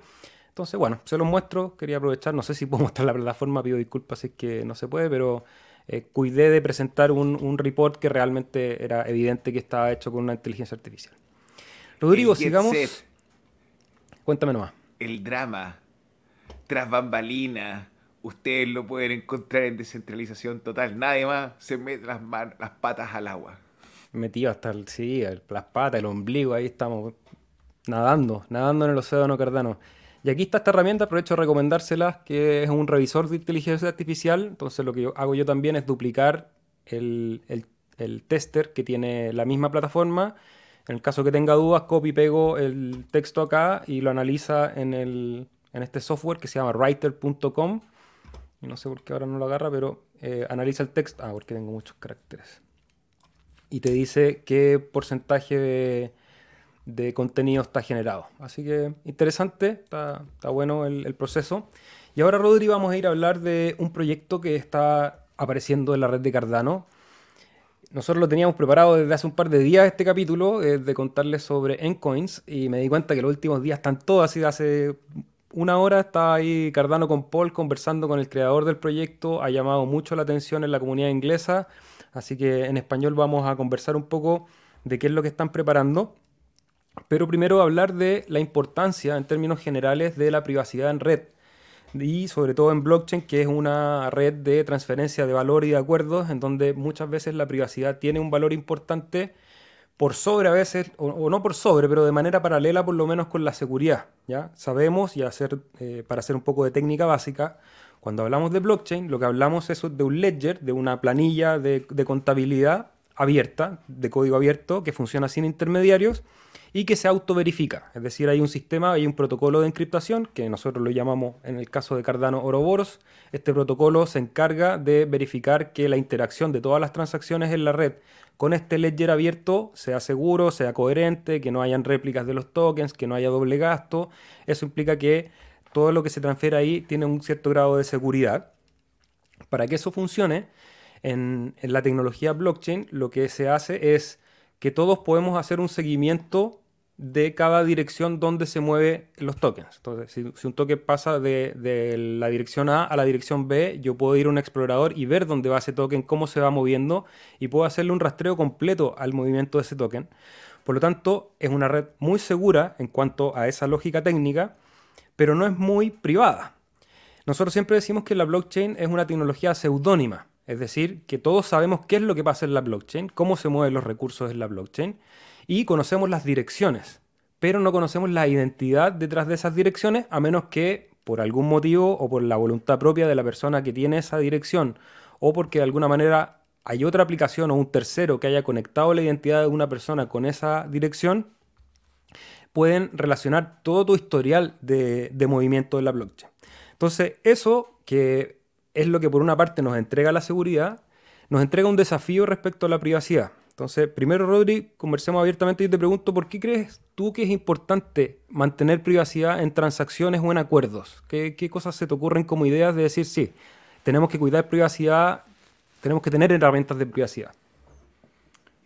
S1: Entonces, bueno, se los muestro, quería aprovechar, no sé si puedo [LAUGHS] mostrar la plataforma, pido disculpas si es que no se puede, pero eh, cuidé de presentar un, un, report que realmente era evidente que estaba hecho con una inteligencia artificial. Rodrigo, sigamos. Cuéntame nomás.
S2: El drama, tras bambalinas, ustedes lo pueden encontrar en descentralización total. Nadie más se mete las, las patas al agua.
S1: Metido hasta el, sí, las patas, el ombligo, ahí estamos nadando, nadando en el océano Cardano. Y aquí está esta herramienta, aprovecho de recomendársela, que es un revisor de inteligencia artificial. Entonces lo que yo hago yo también es duplicar el, el, el tester que tiene la misma plataforma en el caso que tenga dudas, copy pego el texto acá y lo analiza en, el, en este software que se llama writer.com. Y no sé por qué ahora no lo agarra, pero eh, analiza el texto. Ah, porque tengo muchos caracteres. Y te dice qué porcentaje de, contenido está generado. Así que interesante, está, bueno el, el, proceso. Y ahora, Rodri, vamos a ir a hablar de un proyecto que está apareciendo en la red de Cardano nosotros lo teníamos preparado desde hace un par de días este capítulo, eh, de contarles sobre Encoins, y me di cuenta que los últimos días están todos así, hace una hora estaba ahí Cardano con Paul conversando con el creador del proyecto, ha llamado mucho la atención en la comunidad inglesa, así que en español vamos a conversar un poco de qué es lo que están preparando. Pero primero hablar de la importancia en términos generales de la privacidad en red y sobre todo en blockchain, que es una red de transferencia de valor y de acuerdos, en donde muchas veces la privacidad tiene un valor importante por sobre a veces, o, no por sobre, pero de manera paralela por lo menos con la seguridad. ¿ya? Sabemos, y hacer, eh, para hacer un poco de técnica básica, cuando hablamos de blockchain, lo que hablamos es de un ledger, de una planilla de, de contabilidad abierta, de código abierto, que funciona sin intermediarios y que se autoverifica. Es decir, hay un sistema, hay un protocolo de encriptación que nosotros lo llamamos en el caso de Cardano Oroboros. Este protocolo se encarga de verificar que la interacción de todas las transacciones en la red con este ledger abierto sea seguro, sea coherente, que no hayan réplicas de los tokens, que no haya doble gasto. Eso implica que todo lo que se transfiere ahí tiene un cierto grado de seguridad. Para que eso funcione, en, la tecnología blockchain lo que se hace es que todos podemos hacer un seguimiento de cada dirección donde se mueven los tokens. Entonces, si, un token pasa de, la dirección A a la dirección B, yo puedo ir a un explorador y ver dónde va ese token, cómo se va moviendo y puedo hacerle un rastreo completo al movimiento de ese token. Por lo tanto, es una red muy segura en cuanto a esa lógica técnica, pero no es muy privada. Nosotros siempre decimos que la blockchain es una tecnología seudónima, es decir, que todos sabemos qué es lo que pasa en la blockchain, cómo se mueven los recursos en la blockchain y conocemos las direcciones, pero no conocemos la identidad detrás de esas direcciones a menos que por algún motivo o por la voluntad propia de la persona que tiene esa dirección o porque de alguna manera hay otra aplicación o un tercero que haya conectado la identidad de una persona con esa dirección, pueden relacionar todo tu historial de, de movimiento de la blockchain. Entonces, eso que es lo que por una parte nos entrega la seguridad, nos entrega un desafío respecto a la privacidad. Entonces, primero, Rodri, conversemos abiertamente y te pregunto, ¿por qué crees tú que es importante mantener privacidad en transacciones o en acuerdos? ¿Qué, cosas se te ocurren como ideas de decir, sí, tenemos que cuidar privacidad, tenemos que tener herramientas de privacidad?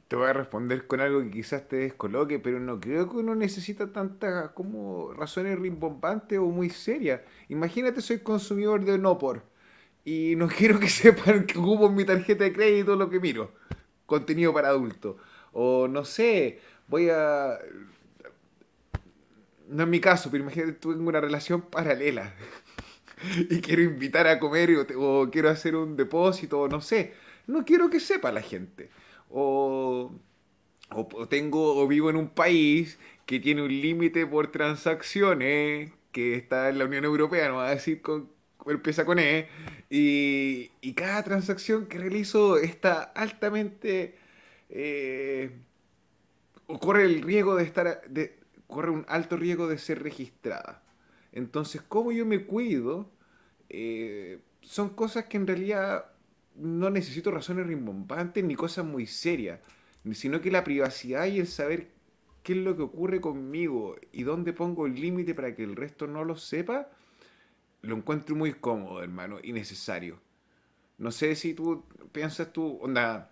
S2: Te voy a responder con algo que quizás te descoloque, pero no creo que uno necesita tantas como razones rimbombantes o muy serias. Imagínate, soy consumidor de Nopor y no [LAUGHS] quiero que sepan que ocupo mi tarjeta de crédito lo que miro contenido para adultos. O no sé, voy a... No es mi caso, pero imagínate, tengo una relación paralela [LAUGHS] y quiero invitar a comer o, quiero hacer un depósito, o no sé. No quiero que sepa la gente. O, o, tengo o vivo en un país que tiene un límite por transacciones que está en la Unión Europea, no va a decir con, empieza con E, y, y cada transacción que realizo está altamente... Eh, corre el riesgo de estar... De, corre un alto riesgo de ser registrada. Entonces, ¿cómo yo me cuido? Eh, son cosas que en realidad no necesito razones rimbombantes ni cosas muy serias, sino que la privacidad y el saber qué es lo que ocurre conmigo y dónde pongo el límite para que el resto no lo sepa, lo encuentro muy cómodo, hermano, y necesario. No sé si tú piensas tú, onda,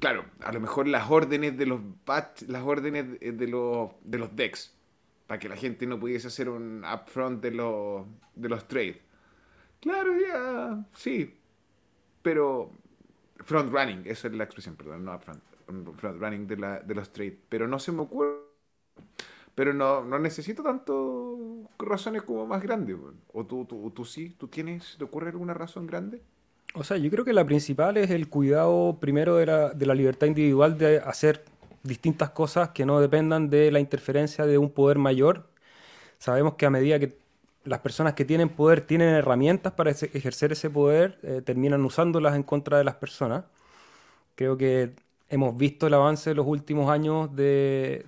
S2: claro, a lo mejor las órdenes de los batch, las órdenes de los, de los decks, para que la gente no pudiese hacer un upfront de los, de los trades. Claro, ya, sí, pero front running, esa es la expresión, perdón, no upfront, front running de, la, de los trades, pero no se me ocurre pero no, no necesito tanto razones como más grandes. ¿O tú, tú, tú sí? ¿Tú tienes, alguna razón grande?
S1: O sea, yo creo que la principal es el cuidado primero de la, de la libertad individual de hacer distintas cosas que no dependan de la interferencia de un poder mayor. Sabemos que a medida que las personas que tienen poder tienen herramientas para ejercer ese poder, eh, terminan usándolas en contra de las personas. Creo que hemos visto el avance de los últimos años de,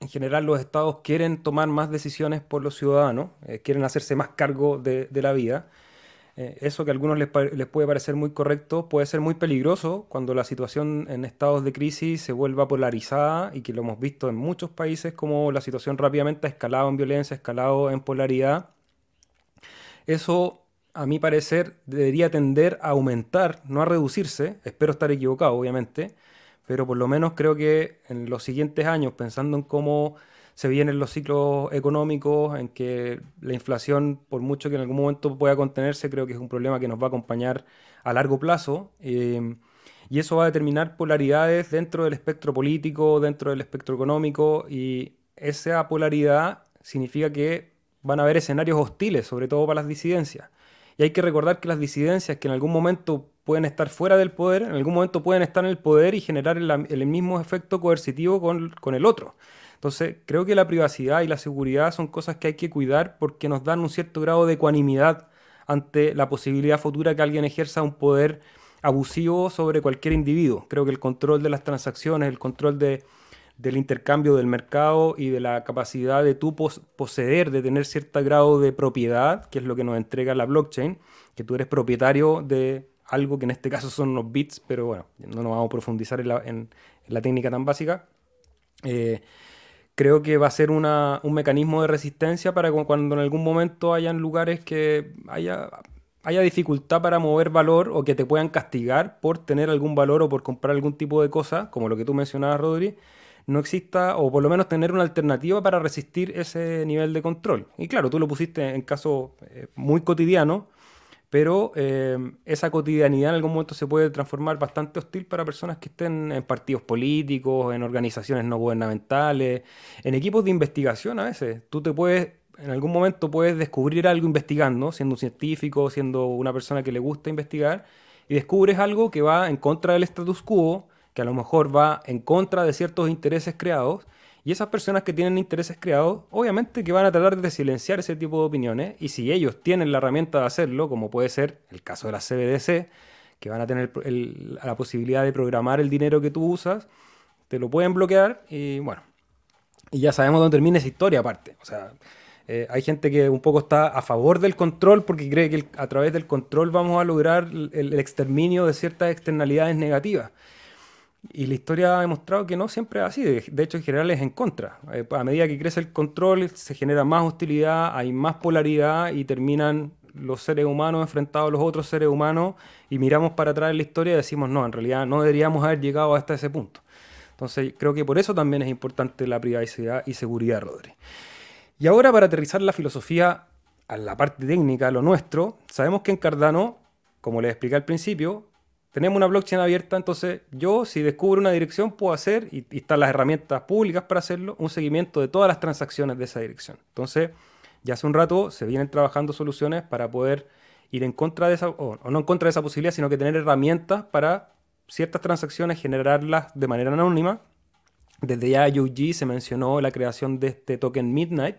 S1: en general los estados quieren tomar más decisiones por los ciudadanos, eh, quieren hacerse más cargo de, la vida. Eh, eso que a algunos les, puede parecer muy correcto puede ser muy peligroso cuando la situación en estados de crisis se vuelva polarizada y que lo hemos visto en muchos países como la situación rápidamente ha escalado en violencia, ha escalado en polaridad. Eso, a mi parecer, debería tender a aumentar, no a reducirse. Espero estar equivocado, obviamente pero por lo menos creo que en los siguientes años, pensando en cómo se vienen los ciclos económicos, en que la inflación, por mucho que en algún momento pueda contenerse, creo que es un problema que nos va a acompañar a largo plazo. Eh, y eso va a determinar polaridades dentro del espectro político, dentro del espectro económico, y esa polaridad significa que van a haber escenarios hostiles, sobre todo para las disidencias. Y hay que recordar que las disidencias que en algún momento pueden estar fuera del poder, en algún momento pueden estar en el poder y generar el, mismo efecto coercitivo con, el otro. Entonces, creo que la privacidad y la seguridad son cosas que hay que cuidar porque nos dan un cierto grado de ecuanimidad ante la posibilidad futura que alguien ejerza un poder abusivo sobre cualquier individuo. Creo que el control de las transacciones, el control de, del intercambio del mercado y de la capacidad de tú poseer, de tener cierto grado de propiedad, que es lo que nos entrega la blockchain, que tú eres propietario de algo que en este caso son unos bits, pero bueno, no nos vamos a profundizar en la, técnica tan básica. Eh, creo que va a ser un mecanismo de resistencia para cuando en algún momento hayan lugares que haya haya dificultad para mover valor o que te puedan castigar por tener algún valor o por comprar algún tipo de cosa, como lo que tú mencionabas, Rodri, no exista, o por lo menos tener una alternativa para resistir ese nivel de control. Y claro, tú lo pusiste en caso eh, muy cotidiano, pero eh, esa cotidianidad en algún momento se puede transformar bastante hostil para personas que estén en partidos políticos, en organizaciones no gubernamentales, en equipos de investigación a veces. Tú te puedes, en algún momento puedes descubrir algo investigando, siendo un científico, siendo una persona que le gusta investigar, y descubres algo que va en contra del status quo, que a lo mejor va en contra de ciertos intereses creados, y esas personas que tienen intereses creados, obviamente que van a tratar de silenciar ese tipo de opiniones, y si ellos tienen la herramienta de hacerlo, como puede ser el caso de la CBDC, que van a tener la posibilidad de programar el dinero que tú usas, te lo pueden bloquear y bueno, y ya sabemos dónde termina esa historia aparte. O sea, eh, hay gente que un poco está a favor del control porque cree que a través del control vamos a lograr el exterminio de ciertas externalidades negativas. Y la historia ha demostrado que no siempre es así, de hecho en general es en contra. Eh, a medida que crece el control se genera más hostilidad, hay más polaridad y terminan los seres humanos enfrentados a los otros seres humanos y miramos para atrás en la historia y decimos, no, en realidad no deberíamos haber llegado hasta ese punto. Entonces creo que por eso también es importante la privacidad y seguridad, Rodri. Y ahora para aterrizar la filosofía a la parte técnica, a lo nuestro, sabemos que en Cardano, como les expliqué al principio, tenemos una blockchain abierta, entonces yo si descubro una dirección puedo hacer, y, están las herramientas públicas para hacerlo, un seguimiento de todas las transacciones de esa dirección. Entonces, ya hace un rato se vienen trabajando soluciones para poder ir en contra de esa, o, no en contra de esa posibilidad, sino que tener herramientas para ciertas transacciones generarlas de manera anónima. Desde ya UG se mencionó la creación de este token Midnight,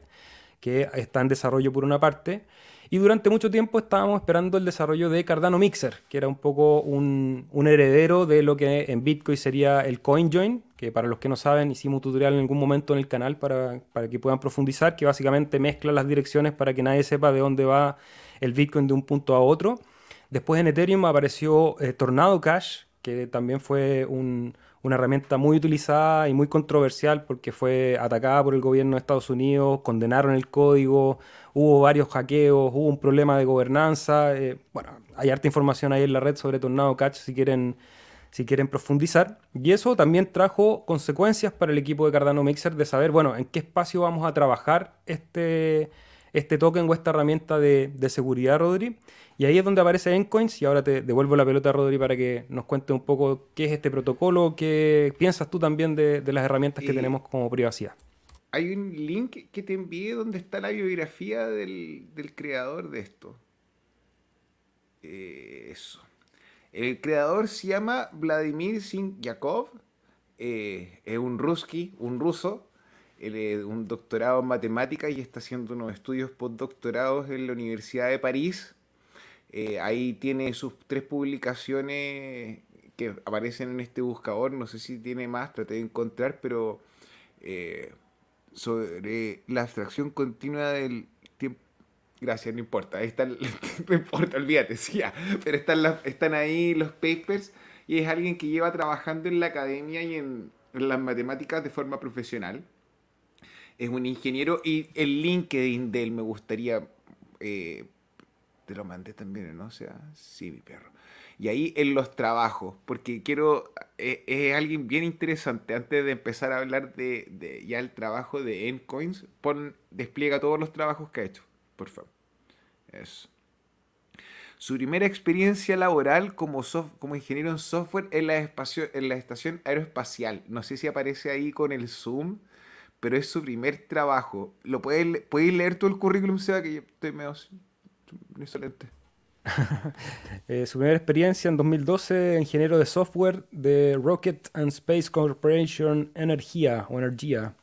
S1: que está en desarrollo por una parte, y durante mucho tiempo estábamos esperando el desarrollo de Cardano Mixer, que era un poco un, heredero de lo que en Bitcoin sería el CoinJoin, que para los que no saben hicimos un tutorial en algún momento en el canal para, que puedan profundizar, que básicamente mezcla las direcciones para que nadie sepa de dónde va el Bitcoin de un punto a otro. Después en Ethereum apareció eh, Tornado Cash, que también fue un, una herramienta muy utilizada y muy controversial porque fue atacada por el gobierno de Estados Unidos, condenaron el código, hubo varios hackeos, hubo un problema de gobernanza. Eh, bueno, hay harta información ahí en la red sobre Tornado Catch si quieren, si quieren profundizar. Y eso también trajo consecuencias para el equipo de Cardano Mixer de saber, bueno, en qué espacio vamos a trabajar este, este token o esta herramienta de, de seguridad, Rodri. Y ahí es donde aparece Encoins y ahora te devuelvo la pelota Rodri para que nos cuente un poco qué es este protocolo, qué piensas tú también de, las herramientas que tenemos como privacidad.
S2: Hay un link que te envié donde está la biografía del, creador de esto. Eh, eso. El creador se llama Vladimir Sin Yakov. Eh, es un ruski, un ruso. Es un doctorado en matemáticas y está haciendo unos estudios postdoctorados en la Universidad de París eh, ahí tiene sus tres publicaciones que aparecen en este buscador. No sé si tiene más, traté de encontrar, pero eh, sobre la abstracción continua del tiempo. Gracias, no importa. Ahí están, [LAUGHS] no importa, olvídate, sí, Pero están, están ahí los papers y es alguien que lleva trabajando en la academia y en, las matemáticas de forma profesional. Es un ingeniero y el LinkedIn de él me gustaría eh, te lo mandé también, ¿no? O sea, sí, mi perro. Y ahí en los trabajos, porque quiero, eh, es, alguien bien interesante. Antes de empezar a hablar de, ya el trabajo de Endcoins, pon, despliega todos los trabajos que ha hecho, por favor. Eso. Su primera experiencia laboral como, como ingeniero en software en la, en la estación aeroespacial. No sé si aparece ahí con el Zoom, pero es su primer trabajo. ¿Lo puedes, puedes leer todo el currículum, sea que yo estoy medio excelente. [LAUGHS]
S1: Eh, su primera experiencia en 2012, ingeniero de software de Rocket and Space Corporation Energía o Energía,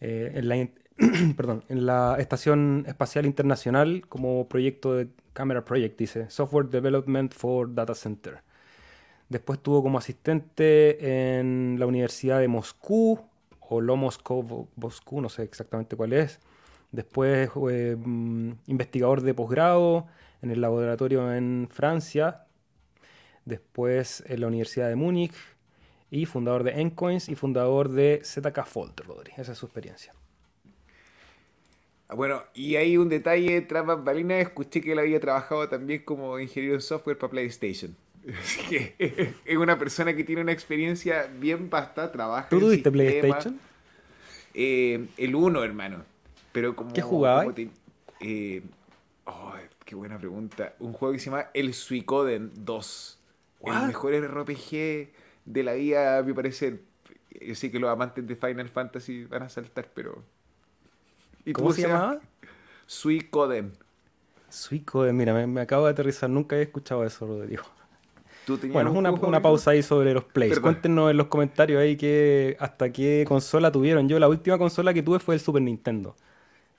S1: eh, en, la, [CLEARS THROAT] perdón, en la Estación Espacial Internacional como proyecto de Camera Project, dice, Software Development for Data Center. Después estuvo como asistente en la Universidad de Moscú, o lo Moscú, Moscú, no sé exactamente cuál es, Después mm, investigador de posgrado en el laboratorio en Francia. Después en la Universidad de Múnich. Y fundador de Encoins y fundador de ZK Fold, Rodri. Esa es su experiencia.
S2: Bueno, y hay un detalle tras escuché que él había trabajado también como ingeniero en software para PlayStation. [LAUGHS] Así que es una persona que tiene una experiencia bien vasta, trabaja
S1: ¿Tú tuviste PlayStation?
S2: Eh, el 1, hermano. Pero como,
S1: ¿Qué jugabas?
S2: Eh, oh, qué buena pregunta. Un juego que se llama El Suicoden 2. El mejor RPG de la vida, a mi parecer. Yo sé que los amantes de Final Fantasy van a saltar, pero.
S1: ¿Y ¿Cómo se llamaba?
S2: Suicoden.
S1: Suicoden, mira, me, acabo de aterrizar. Nunca he escuchado eso, Rodrigo. Bueno, una, una pausa ahí sobre los plays. Cuéntenos en los comentarios ahí que hasta qué consola tuvieron. Yo la última consola que tuve fue el Super Nintendo.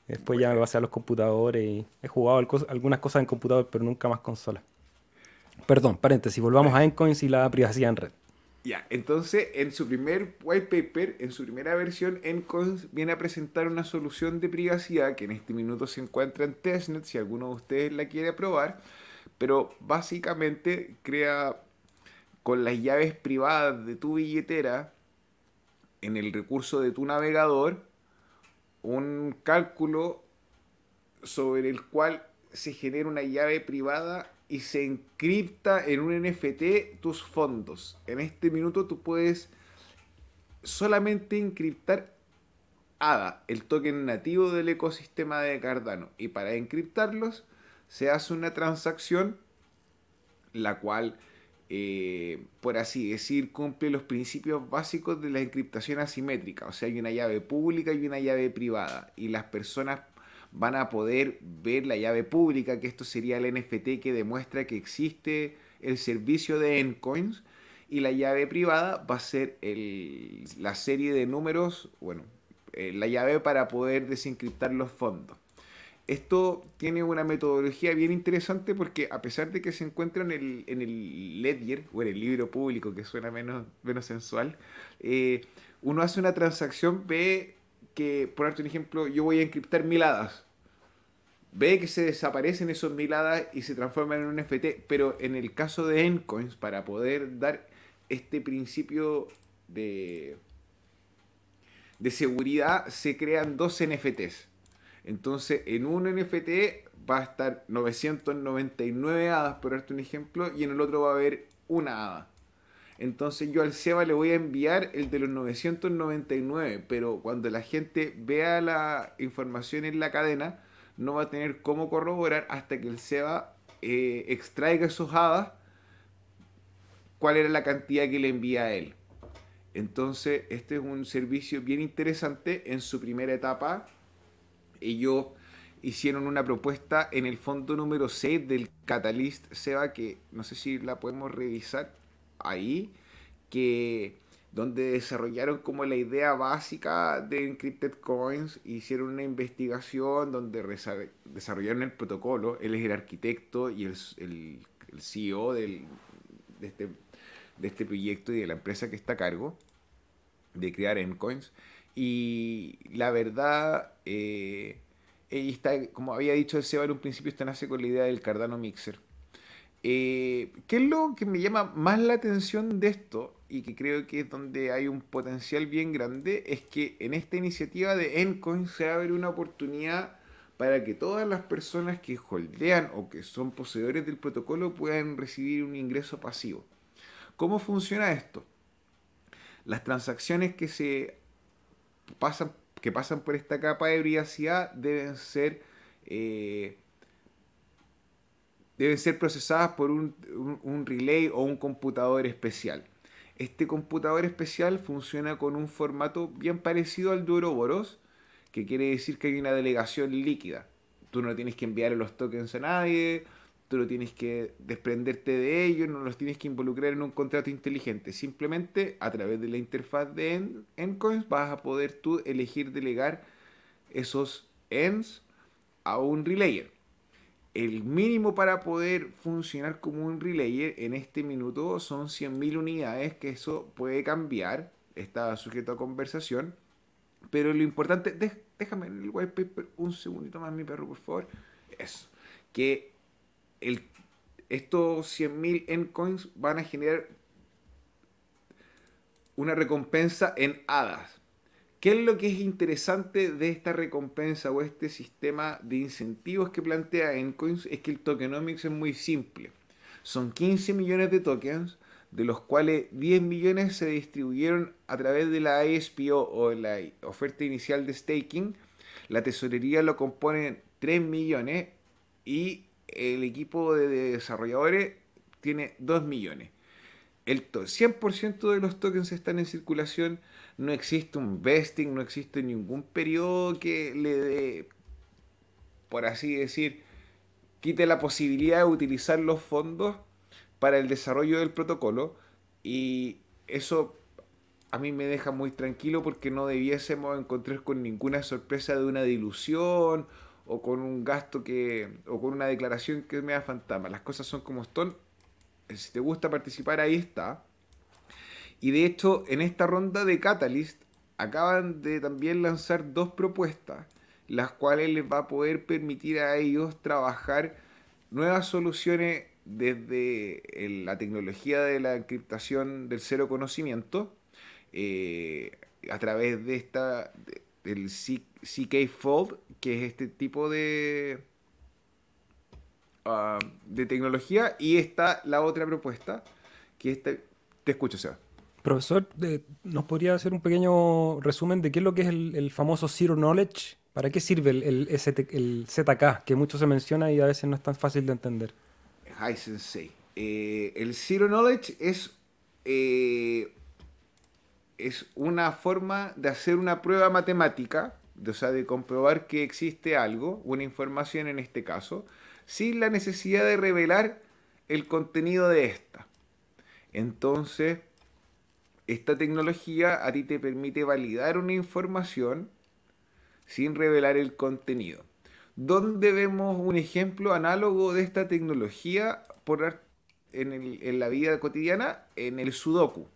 S1: Después ya me pasé a los computadores y he jugado algunas cosas en computador, pero nunca más consola. Perdón, paréntesis, volvamos a Encoins y la privacidad en red.
S2: Ya, entonces en su primer white paper, en su primera versión, Encoins viene a presentar una solución de privacidad que en este minuto se encuentra en testnet, si alguno de ustedes la quiere probar, pero básicamente crea con las llaves privadas de tu billetera en el recurso de tu navegador un cálculo sobre el cual se genera una llave privada y se encripta en un NFT tus fondos. En este minuto tú puedes solamente encriptar ADA, el token nativo del ecosistema de Cardano. Y para encriptarlos se hace una transacción la cual, eh, por así decir, cumple los principios básicos de la encriptación asimétrica. O sea, hay una llave pública y una llave privada. Y las personas van a poder ver la llave pública, que esto sería el NFT que demuestra que existe el servicio de Encoins, y la llave privada va a ser la serie de números, bueno, eh, la llave para poder desencriptar los fondos. Esto tiene una metodología bien interesante porque a pesar de que se encuentra en el, en el Ledger o en el libro público, que suena menos, menos sensual, eh, uno hace una transacción, ve que, por un ejemplo, yo voy a encriptar mil hadas. Ve que se desaparecen esos mil hadas y se transforman en un NFT, pero en el caso de Encoins, para poder dar este principio de, de seguridad, se crean dos NFTs. Entonces, en un NFT va a estar 999 hadas, por darte un ejemplo, y en el otro va a haber una hada. Entonces yo al SEBA le voy a enviar el de los 999, pero cuando la gente vea la información en la cadena, no va a tener cómo corroborar hasta que el SEBA eh, extraiga esos hadas cuál era la cantidad que le envía a él. Entonces, este es un servicio bien interesante en su primera etapa. Ellos hicieron una propuesta en el fondo número 6 del Catalyst SEBA, que no sé si la podemos revisar ahí, que donde desarrollaron como la idea básica de Encrypted Coins, hicieron una investigación donde desarrollaron el protocolo, él es el arquitecto y el, el, CEO del, de, este, de este proyecto y de la empresa que está a cargo de crear Encoins. Y la verdad, eh, está, como había dicho el CEO en un principio, está nace con la idea del Cardano Mixer eh, ¿Qué es lo que me llama más la atención de esto? Y que creo que es donde hay un potencial bien grande, es que en esta iniciativa de Encoin se abre una oportunidad para que todas las personas que holdean o que son poseedores del protocolo puedan recibir un ingreso pasivo. ¿Cómo funciona esto? Las transacciones que se pasan, que pasan por esta capa de privacidad deben ser eh, deben ser procesadas por un, relay o un computador especial. Este computador especial funciona con un formato bien parecido al de Ouroboros, que quiere decir que hay una delegación líquida. Tú no tienes que enviar los tokens a nadie, tú no tienes que desprenderte de ellos, no los tienes que involucrar en un contrato inteligente. Simplemente a través de la interfaz de Endcoins vas a poder tú elegir delegar esos ends a un relayer el mínimo para poder funcionar como un relayer en este minuto son 100.000 unidades, que eso puede cambiar, está sujeto a conversación. Pero lo importante, déjame en el white paper un segundito más, mi perro, por favor. Eso, que el, estos 100.000 endcoins van a generar una recompensa en hadas. ¿Qué es lo que es interesante de esta recompensa o este sistema de incentivos que plantea Encoins? Es que el tokenomics es muy simple. Son 15 millones de tokens, de los cuales 10 millones se distribuyeron a través de la ISPO o la oferta inicial de staking. La tesorería lo componen 3 millones y el equipo de desarrolladores tiene 2 millones. El 100% de los tokens están en circulación, no existe un vesting, no existe ningún periodo que le dé, por así decir, quite la posibilidad de utilizar los fondos para el desarrollo del protocolo y eso a mí me deja muy tranquilo porque no debiésemos encontrar con ninguna sorpresa de una dilución o con un gasto que o con una declaración que me da fantasma. Las cosas son como están. Si te gusta participar ahí está. Y de hecho, en esta ronda de Catalyst acaban de también lanzar dos propuestas, las cuales les va a poder permitir a ellos trabajar nuevas soluciones desde la tecnología de la encriptación del cero conocimiento eh, a través de esta del CK Fold, que es este tipo de ah, de tecnología. Y está la otra propuesta que este te escucho Seba.
S1: Profesor nos podría hacer un pequeño resumen de qué es lo que es el, famoso zero knowledge para qué sirve el, el, el ZK que mucho se menciona y a veces no es tan fácil de entender
S2: Hi Sensei. Eh, el Zero Knowledge es, eh, es una forma de hacer una prueba matemática, o sea, de comprobar que existe algo, una información en este caso, sin la necesidad de revelar el contenido de esta. Entonces, esta tecnología a ti te permite validar una información sin revelar el contenido donde vemos un ejemplo análogo de esta tecnología por, en, la vida cotidiana en el Sudoku.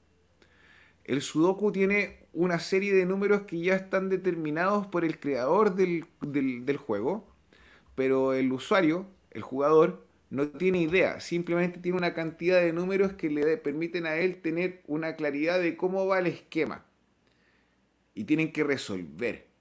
S2: El Sudoku tiene una serie de números que ya están determinados por el creador del, del juego, pero el usuario, el jugador, no tiene idea, simplemente tiene una cantidad de números que le permiten a él tener una claridad de cómo va el esquema. Y tienen que resolver.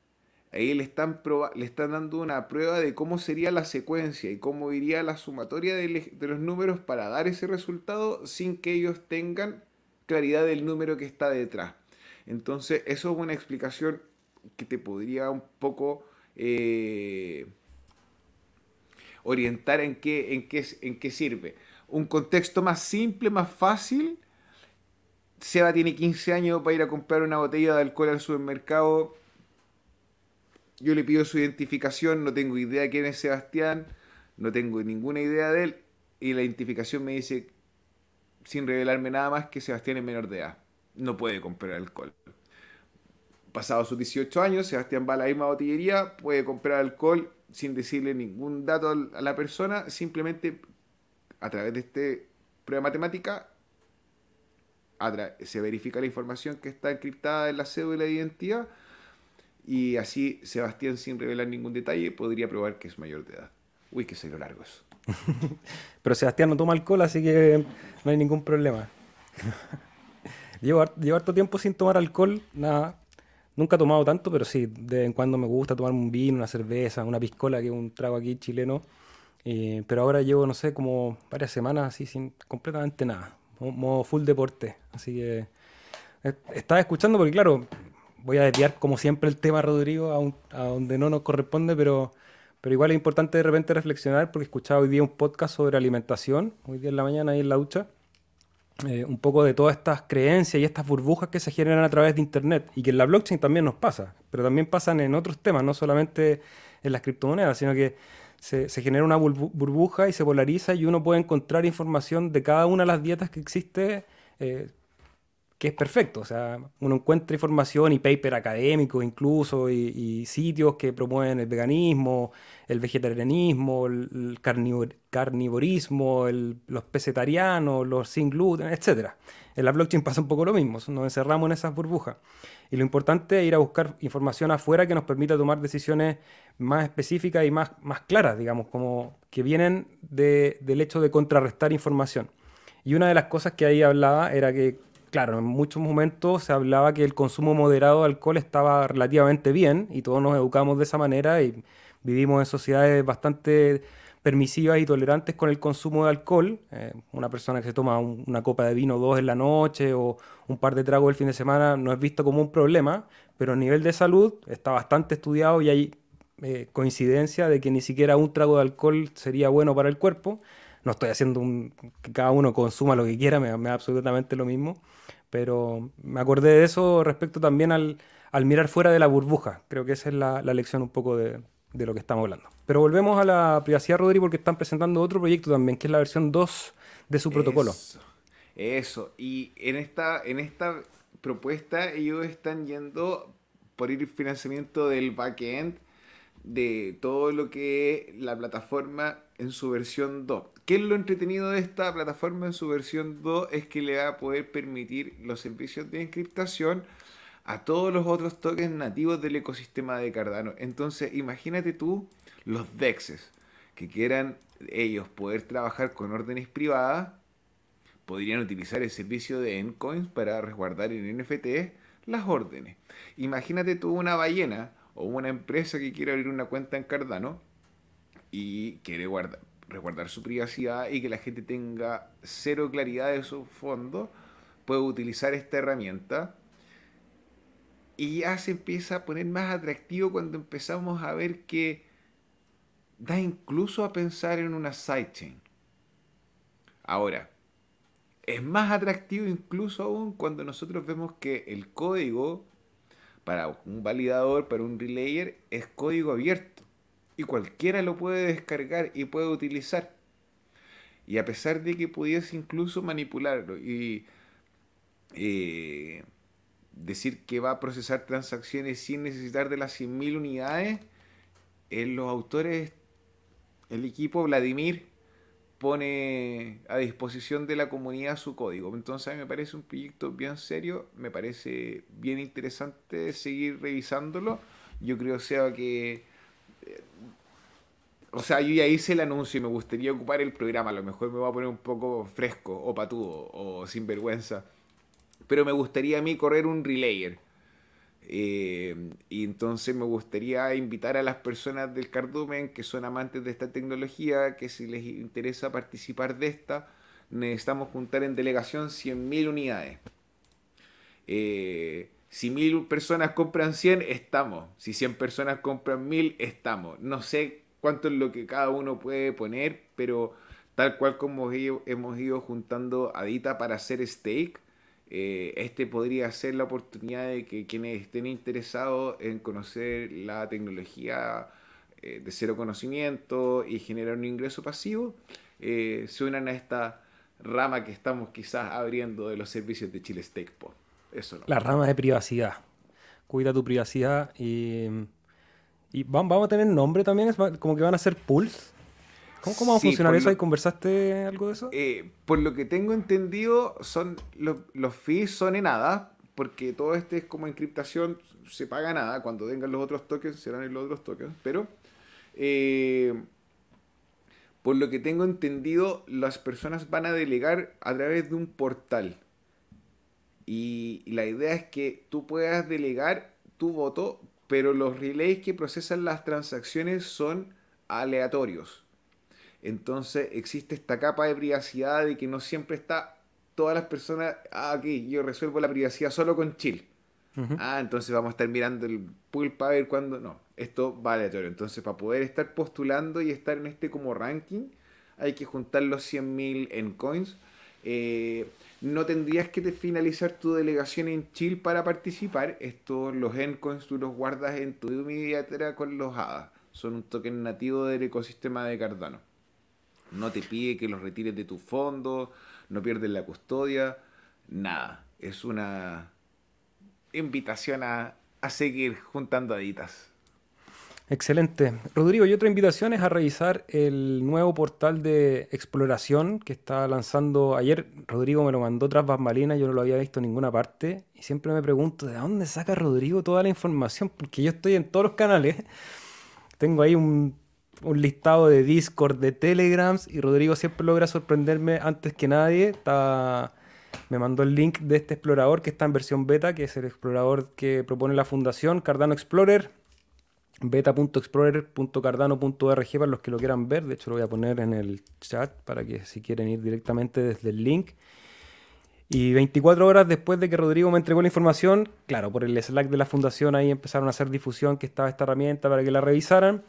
S2: Ahí le están, le están dando una prueba de cómo sería la secuencia y cómo iría la sumatoria de, los números para dar ese resultado sin que ellos tengan claridad del número que está detrás. Entonces, eso es una explicación que te podría un poco eh, orientar en qué, en, qué, en qué sirve. Un contexto más simple, más fácil. Seba tiene 15 años para ir a comprar una botella de alcohol al supermercado yo le pido su identificación, no tengo idea quién es Sebastián, no tengo ninguna idea de él, y la identificación me dice, sin revelarme nada más, que Sebastián es menor de edad, no puede comprar alcohol. Pasado sus 18 años, Sebastián va a la misma botillería, puede comprar alcohol sin decirle ningún dato a la persona, simplemente a través de este prueba matemática se verifica la información que está encriptada en la cédula de identidad y así Sebastián, sin revelar ningún detalle, podría probar que es mayor de edad. Uy, que se lo largo eso.
S1: Pero Sebastián no toma alcohol, así que no hay ningún problema. [LAUGHS] llevo, llevo harto tiempo sin tomar alcohol, nada. Nunca he tomado tanto, pero sí, de vez en cuando me gusta tomar un vino, una cerveza, una piscola, que es un trago aquí chileno. Pero ahora llevo, no sé, como varias semanas así sin completamente nada. Modo full deporte. Así que eh, estaba escuchando porque, claro, voy a desviar como siempre el tema, Rodrigo, a, donde no nos corresponde, pero, pero igual es importante de repente reflexionar porque escuchaba hoy día un podcast sobre alimentación, hoy día en la mañana ahí en la ducha, eh, un poco de todas estas creencias y estas burbujas que se generan a través de Internet y que en la blockchain también nos pasa, pero también pasan en otros temas, no solamente en las criptomonedas, sino que se, genera una burbuja y se polariza y uno puede encontrar información de cada una de las dietas que existe. Eh, que es perfecto. O sea, uno encuentra información y paper académico incluso y, sitios que promueven el veganismo, el vegetarianismo, el, carnivorismo, los pesetarianos, los sin gluten, etc. En la blockchain pasa un poco lo mismo, nos encerramos en esas burbujas. Y lo importante es ir a buscar información afuera que nos permita tomar decisiones más específicas y más, más claras, digamos, como que vienen del hecho de contrarrestar información. Y una de las cosas que ahí hablaba era que claro, en muchos momentos se hablaba que el consumo moderado de alcohol estaba relativamente bien y todos nos educamos de esa manera y vivimos en sociedades bastante permisivas y tolerantes con el consumo de alcohol. Eh, una persona que se toma una copa de vino dos en la noche o un par de tragos el fin de semana no es visto como un problema, pero a nivel de salud está bastante estudiado y hay eh, coincidencia de que ni siquiera un trago de alcohol sería bueno para el cuerpo. No estoy haciendo que cada uno consuma lo que quiera, me, da absolutamente lo mismo, pero me acordé de eso respecto también al, mirar fuera de la burbuja. Creo que esa es la, lección un poco de, lo que estamos hablando. Pero volvemos a la privacidad, Rodrigo, porque están presentando otro proyecto también, que es la versión 2 de su protocolo.
S2: Eso, y en esta, en esta propuesta ellos están yendo por ir financiamiento del backend de todo lo que es la plataforma en su versión 2. ¿Qué es lo entretenido de esta plataforma en su versión 2? Es que le va a poder permitir los servicios de encriptación a todos los otros tokens nativos del ecosistema de Cardano. Entonces, imagínate tú los DEXs que quieran ellos poder trabajar con órdenes privadas, podrían utilizar el servicio de Endcoins para resguardar en NFT las órdenes. Imagínate tú una ballena o una empresa que quiere abrir una cuenta en Cardano y quiere guardar, resguardar su privacidad y que la gente tenga cero claridad de su fondo, puede utilizar esta herramienta y ya se empieza a poner más atractivo cuando empezamos a ver que da incluso a pensar en una sidechain. Ahora, es más atractivo incluso aún cuando nosotros vemos que el código para un validador, para un relayer, es código abierto. Y cualquiera lo puede descargar y puede utilizar. Y a pesar de que pudiese incluso manipularlo y eh, decir que va a procesar transacciones sin necesitar de las 100.000 unidades, los autores, el equipo Vladimir pone a disposición de la comunidad su código. Entonces a mí me parece un proyecto bien serio, me parece bien interesante seguir revisándolo. Yo creo que... O sea, yo ya hice el anuncio y me gustaría ocupar el programa. A lo mejor me va a poner un poco fresco o patudo o sin vergüenza. Pero me gustaría a mí correr un relayer eh, y entonces me gustaría invitar a las personas del cardumen que son amantes de esta tecnología, que si les interesa participar de esta, necesitamos juntar en delegación 100.000 unidades. Eh, si mil personas compran 100, estamos. Si 100 personas compran 1000, estamos. No sé cuánto es lo que cada uno puede poner, pero tal cual como hemos ido juntando adita para hacer stake, eh, este podría ser la oportunidad de que quienes estén interesados en conocer la tecnología eh, de cero conocimiento y generar un ingreso pasivo, eh, se unan a esta rama que estamos quizás abriendo de los servicios de Chile Stake Eso
S1: La rama de privacidad. Cuida tu privacidad y, y vamos a tener nombre también, es como que van a ser pools ¿Cómo, va a funcionar eso? ¿Conversaste algo de eso?
S2: Eh, por lo que tengo entendido, son los, fees son en nada, porque todo este es como encriptación, se paga nada. Cuando vengan los otros tokens, serán en los otros tokens. Pero, eh, por lo que tengo entendido, las personas van a delegar a través de un portal. Y, y la idea es que tú puedas delegar tu voto, pero los relays que procesan las transacciones son aleatorios. Entonces existe esta capa de privacidad de que no siempre está todas las personas, ah, ok, yo resuelvo la privacidad solo con chill. Ah, entonces vamos a estar mirando el pool para ver cuándo. No, esto va aleatorio. Entonces, para poder estar postulando y estar en este como ranking, hay que juntar los 100.000 en coins. Eh, no tendrías que finalizar tu delegación en chill para participar. Estos, los Encoins, tú los guardas en tu billetera con los hadas. Son un token nativo del ecosistema de Cardano no te pide que los retires de tu fondo, no pierdes la custodia, nada. Es una invitación a, seguir juntando aditas.
S1: Excelente. Rodrigo, y otra invitación es a revisar el nuevo portal de exploración que está lanzando ayer. Rodrigo me lo mandó tras bambalinas, yo no lo había visto en ninguna parte. Y siempre me pregunto, ¿de dónde saca Rodrigo toda la información? Porque yo estoy en todos los canales. Tengo ahí un listado de Discord, de Telegrams, y Rodrigo siempre logra sorprenderme antes que nadie. Me mandó el link de este explorador que está en versión beta, que es el explorador que propone la fundación Cardano Explorer, beta.explorer.cardano.org para los que lo quieran ver. De hecho, lo voy a poner en el chat para que si quieren ir directamente desde el link. Y 24 horas después de que Rodrigo me entregó la información, claro, por el Slack de la fundación ahí empezaron a hacer difusión que estaba esta herramienta para que la revisaran.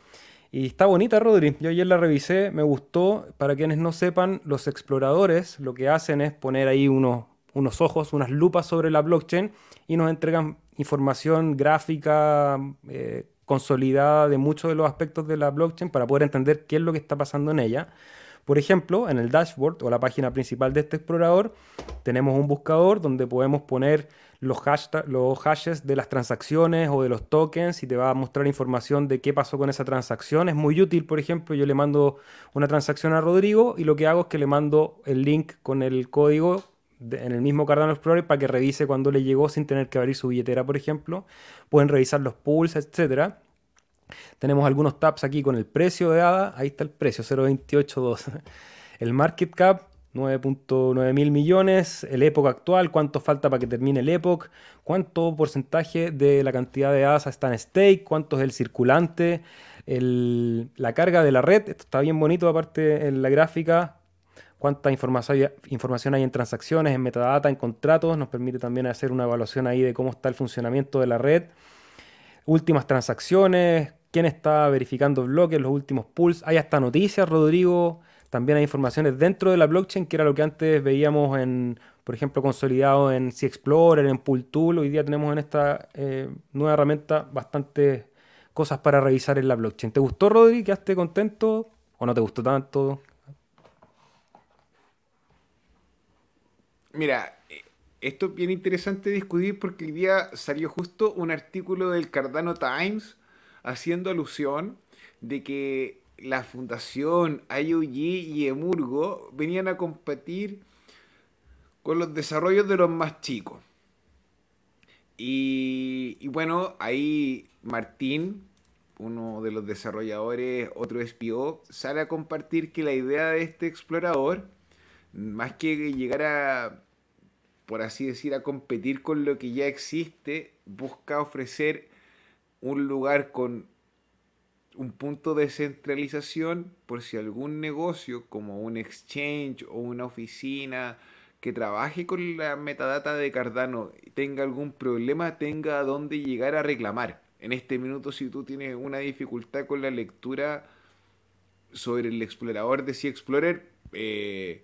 S1: Y está bonita, Rodri. Yo ayer la revisé, me gustó. Para quienes no sepan, los exploradores lo que hacen es poner ahí unos, unos ojos, unas lupas sobre la blockchain y nos entregan información gráfica eh, consolidada de muchos de los aspectos de la blockchain para poder entender qué es lo que está pasando en ella. Por ejemplo, en el dashboard o la página principal de este explorador tenemos un buscador donde podemos poner los, los hashes de las transacciones o de los tokens y te va a mostrar información de qué pasó con esa transacción. Es muy útil, por ejemplo, yo le mando una transacción a Rodrigo y lo que hago es que le mando el link con el código en el mismo Cardano Explorer para que revise cuando le llegó sin tener que abrir su billetera, por ejemplo. Pueden revisar los pools, etcétera. Tenemos algunos tabs aquí con el precio de ADA. Ahí está el precio, 0.282. [LAUGHS] El market cap, 9.9 mil millones. El época actual, cuánto falta para que termine el época. Cuánto porcentaje de la cantidad de ADA está en stake. Cuánto es el circulante. la carga de la red. Esto está bien bonito aparte en la gráfica. Cuánta información, hay en transacciones, en metadata, en contratos. Nos permite también hacer una evaluación ahí de cómo está el funcionamiento de la red últimas transacciones, quién está verificando bloques, los últimos pools. Hay hasta noticias, Rodrigo. También hay informaciones dentro de la blockchain, que era lo que antes veíamos en, por ejemplo, consolidado en C Explorer, en Pool Tool. Hoy día tenemos en esta eh, nueva herramienta bastantes cosas para revisar en la blockchain. ¿Te gustó, Rodri? ¿Quedaste contento o no te gustó tanto?
S2: Mira, esto es bien interesante discutir porque hoy día salió justo un artículo del Cardano Times haciendo alusión de que la fundación IOG y Emurgo venían a competir con los desarrollos de los más chicos. Y, y bueno, ahí Martín, uno de los desarrolladores, otro SPO, sale a compartir que la idea de este explorador, más que llegar a por así decir, a competir con lo que ya existe, busca ofrecer un lugar con un punto de centralización por si algún negocio como un exchange o una oficina que trabaje con la metadata de Cardano tenga algún problema, tenga a dónde llegar a reclamar. En este minuto, si tú tienes una dificultad con la lectura sobre el explorador de C Explorer, eh,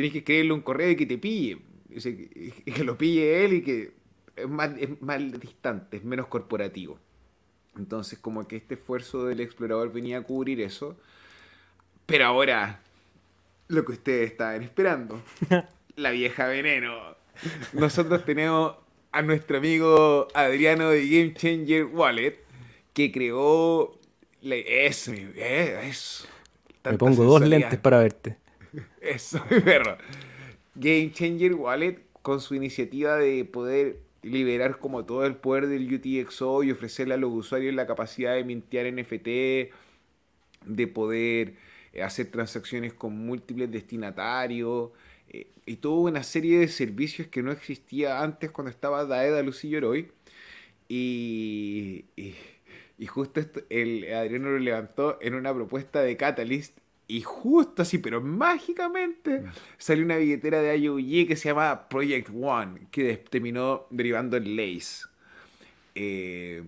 S2: tienes que escribirle un correo y que te pille y [LAUGHS] que lo pille él y que es más, es más distante, es menos corporativo. Entonces, como que este esfuerzo del explorador venía a cubrir eso. Pero ahora, lo que ustedes estaban esperando, [LAUGHS] la vieja veneno. Nosotros tenemos a nuestro amigo Adriano de Game Changer Wallet, que creó. Eso, eso.
S1: Me pongo dos lentes para verte. [LAUGHS]
S2: Eso, mi perro. Game Changer Wallet con su iniciativa de poder liberar como todo el poder del UTXO y ofrecerle a los usuarios la capacidad de mintear NFT, de poder eh, hacer transacciones con múltiples destinatarios eh, y toda una serie de servicios que no existía antes cuando estaba Daeda Lucillo hoy. Y, y, y, justo esto, el Adriano lo levantó en una propuesta de Catalyst y justo así, pero mágicamente, salió una billetera de IOG que se llama Project One, que terminó derivando en Lace. Eh,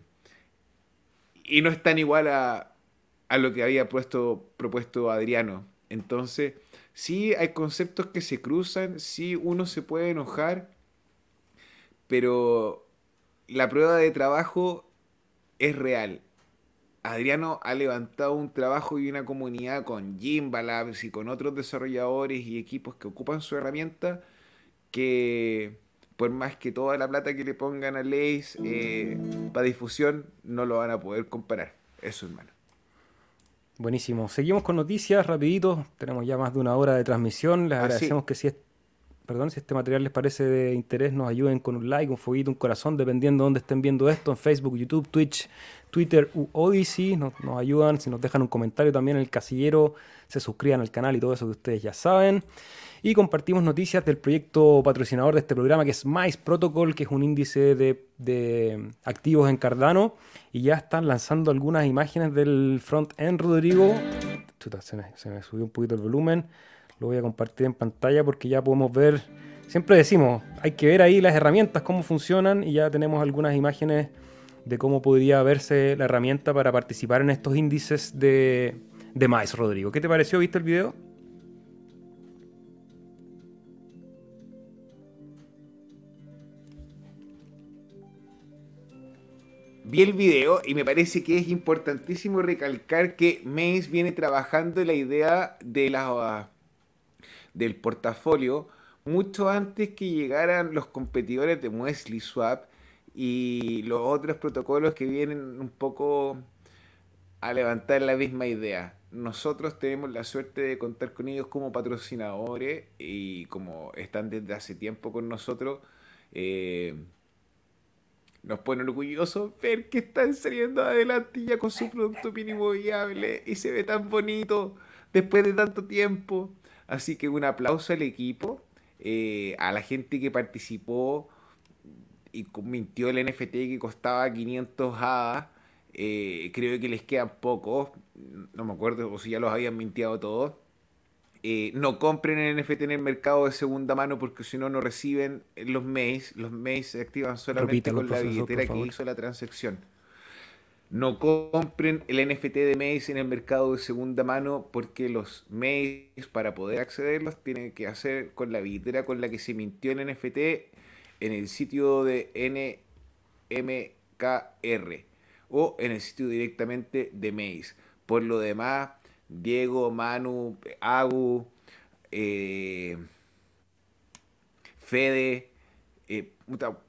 S2: y no es tan igual a, a lo que había puesto, propuesto Adriano. Entonces, sí hay conceptos que se cruzan, sí uno se puede enojar, pero la prueba de trabajo es real. Adriano ha levantado un trabajo y una comunidad con Jimba Labs y con otros desarrolladores y equipos que ocupan su herramienta que por más que toda la plata que le pongan a Lace eh, para difusión no lo van a poder comparar. Eso, hermano.
S1: Buenísimo. Seguimos con noticias, rapidito. Tenemos ya más de una hora de transmisión. Les ah, agradecemos que si es perdón, si este material les parece de interés, nos ayuden con un like, un fueguito, un corazón, dependiendo de dónde estén viendo esto, en Facebook, YouTube, Twitch, Twitter u Odyssey. Nos, ayudan si nos dejan un comentario también en el casillero, se suscriban al canal y todo eso que ustedes ya saben y compartimos noticias del proyecto patrocinador de este programa que es Mice Protocol, que es un índice de, activos en Cardano y ya están lanzando algunas imágenes del front-end, Rodrigo. se, me, subió un poquito el volumen, lo voy a compartir en pantalla porque ya podemos ver, siempre decimos, hay que ver ahí las herramientas, cómo funcionan y ya tenemos algunas imágenes de cómo podría verse la herramienta para participar en estos índices de, de Mice, Rodrigo. ¿Qué te pareció? ¿Viste el video?
S2: vi el video y me parece que es importantísimo recalcar que Maze viene trabajando la idea de la, del portafolio mucho antes que llegaran los competidores de Wesley Swap y los otros protocolos que vienen un poco a levantar la misma idea. Nosotros tenemos la suerte de contar con ellos como patrocinadores y como están desde hace tiempo con nosotros. Eh, nos pone orgullosos ver que están saliendo adelante ya con su producto mínimo viable y se ve tan bonito después de tanto tiempo. Así que un aplauso al equipo, eh, a la gente que participó y mintió el NFT que costaba 500 hadas. Eh, creo que les quedan pocos, no me acuerdo o si ya los habían mintiado todos. Eh, no compren el NFT en el mercado de segunda mano porque si no, no reciben los mails. Los mails se activan solamente con la billetera que hizo la transacción. No compren el NFT de mails en el mercado de segunda mano porque los mails para poder accederlos tienen que hacer con la billetera con la que se mintió el NFT en el sitio de NMKR o en el sitio directamente de mails. Por lo demás, Diego, Manu, Agu, eh, Fede, eh,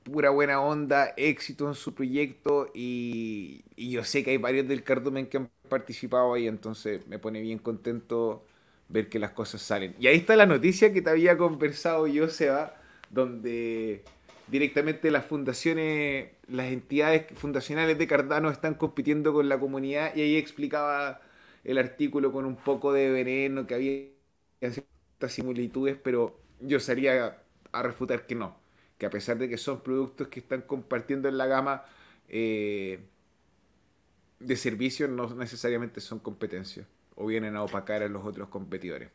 S2: pura buena onda, éxito en su proyecto y, yo sé que hay varios del cardumen que han participado ahí, entonces me pone bien contento ver que las cosas salen. Y ahí está la noticia que te había conversado yo, Seba, donde directamente las fundaciones, las entidades fundacionales de Cardano están compitiendo con la comunidad y ahí explicaba el artículo con un poco de veneno, que había ciertas similitudes, pero yo salía a refutar que no, que a pesar de que son productos que están compartiendo en la gama eh, de servicios, no necesariamente son competencias o vienen a opacar a los otros competidores.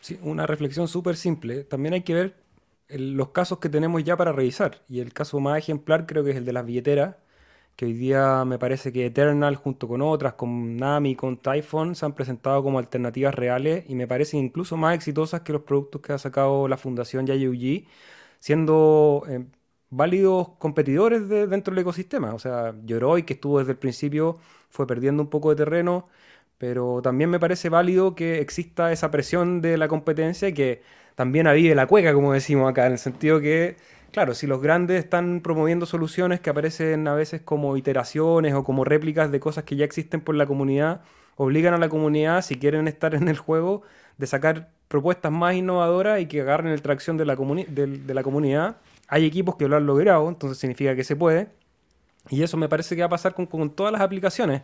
S1: Sí, una reflexión súper simple. También hay que ver los casos que tenemos ya para revisar. Y el caso más ejemplar creo que es el de las billeteras que hoy día me parece que Eternal junto con otras, con Nami, con Typhon, se han presentado como alternativas reales y me parecen incluso más exitosas que los productos que ha sacado la Fundación YUG, siendo eh, válidos competidores dentro del ecosistema. O sea, Yoroi, que estuvo desde el principio, fue perdiendo un poco de terreno, pero también me parece válido que exista esa presión de la competencia que también avive la cueca, como decimos acá, en el sentido que Claro, si los grandes están promoviendo soluciones que aparecen a veces como iteraciones o como réplicas de cosas que ya existen por la comunidad, obligan a la comunidad, si quieren estar en el juego, de sacar propuestas más innovadoras y que agarren el tracción de la, de la comunidad. Hay equipos que lo han logrado, entonces significa que se puede. Y eso me parece que va a pasar con todas las aplicaciones.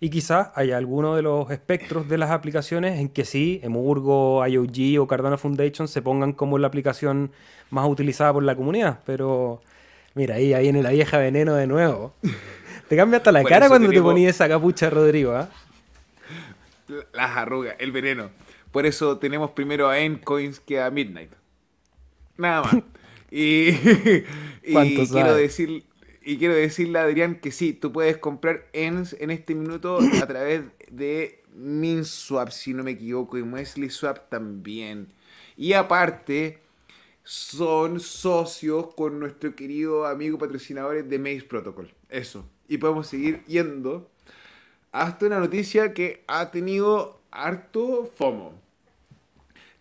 S1: Y quizás haya alguno de los espectros de las aplicaciones en que sí, Emurgo, IOG o Cardano Foundation se pongan como la aplicación más utilizada por la comunidad. Pero mira, ahí, ahí en la vieja veneno de nuevo. [LAUGHS] Te cambia hasta la cara cuando te ponías esa capucha, Rodrigo. ¿ah?
S2: Las arrugas, el veneno. Por eso tenemos primero a Endcoins que a Midnight. Nada más. [LAUGHS] y, [LAUGHS] y quiero decir y quiero decirle a Adrián que sí, tú puedes comprar ENS en este minuto a través de MinSwap, si no me equivoco, y Wesley Swap también. Y aparte, son socios con nuestro querido amigo patrocinador de Maze Protocol. Eso. Y podemos seguir yendo hasta una noticia que ha tenido harto FOMO.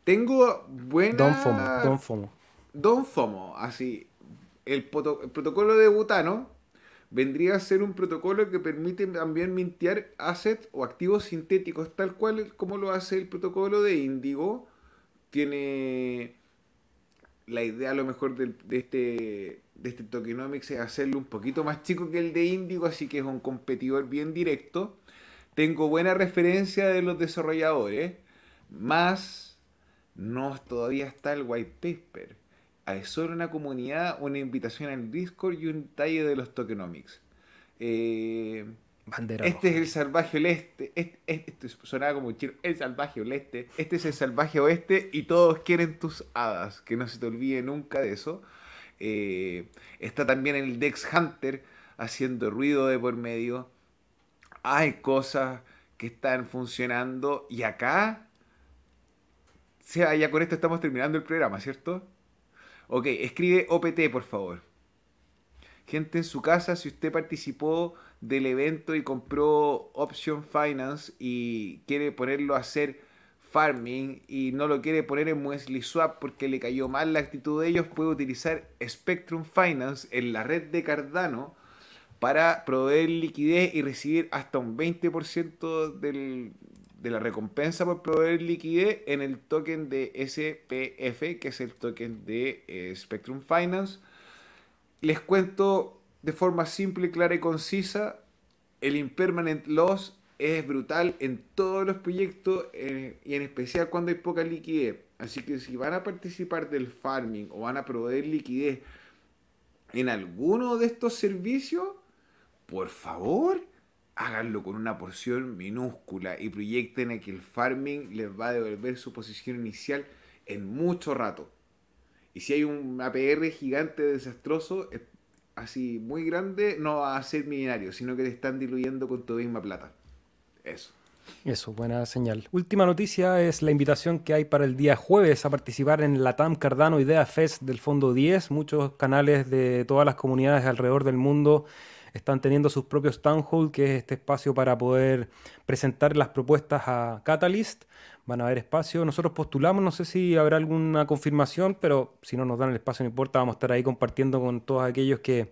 S2: Tengo buena...
S1: Don FOMO, Don FOMO.
S2: Don FOMO, así el, protocolo de butano vendría a ser un protocolo que permite también mintear assets o activos sintéticos, tal cual como lo hace el protocolo de Indigo. Tiene la idea a lo mejor de, este, de este tokenomics es hacerlo un poquito más chico que el de Indigo, así que es un competidor bien directo. Tengo buena referencia de los desarrolladores, más no todavía está el white paper. Hay solo una comunidad, una invitación al Discord y un talle de los tokenomics. Eh, este es el salvaje oeste. Este, este, sonaba como un chino. El salvaje oeste. Este es el salvaje oeste y todos quieren tus hadas. Que no se te olvide nunca de eso. Eh, está también el Dex Hunter haciendo ruido de por medio. Hay cosas que están funcionando. Y acá. sea, ya con esto estamos terminando el programa, ¿cierto? Ok, escribe OPT, por favor. Gente en su casa, si usted participó del evento y compró Option Finance y quiere ponerlo a hacer farming y no lo quiere poner en Muesli Swap porque le cayó mal la actitud de ellos, puede utilizar Spectrum Finance en la red de Cardano para proveer liquidez y recibir hasta un 20% del, de la recompensa por proveer liquidez en el token de SPF, que es el token de eh, Spectrum Finance. Les cuento de forma simple, clara y concisa, el impermanent loss es brutal en todos los proyectos eh, y en especial cuando hay poca liquidez. Así que si van a participar del farming o van a proveer liquidez en alguno de estos servicios, por favor, háganlo con una porción minúscula y proyecten a que el farming les va a devolver su posición inicial en mucho rato. Y si hay un APR gigante desastroso, así muy grande no va a ser millonario, sino que te están diluyendo con tu misma plata. Eso.
S1: Eso, buena señal. Última noticia es la invitación que hay para el día jueves a participar en la TAM Cardano Idea Fest del Fondo 10. Muchos canales de todas las comunidades alrededor del mundo están teniendo sus propios town hall, que es este espacio para poder presentar las propuestas a Catalyst van a haber espacio. Nosotros postulamos, no sé si habrá alguna confirmación, pero si no nos dan el espacio no importa, vamos a estar ahí compartiendo con todos aquellos que,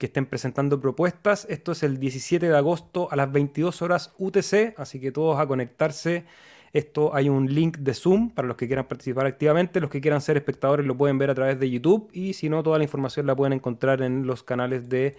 S1: estén presentando propuestas. Esto es el 17 de agosto a las 22 horas UTC, así que todos a conectarse. Esto hay un link de Zoom para los que quieran participar activamente. Los que quieran ser espectadores lo pueden ver a través de YouTube y si no, toda la información la pueden encontrar en los canales de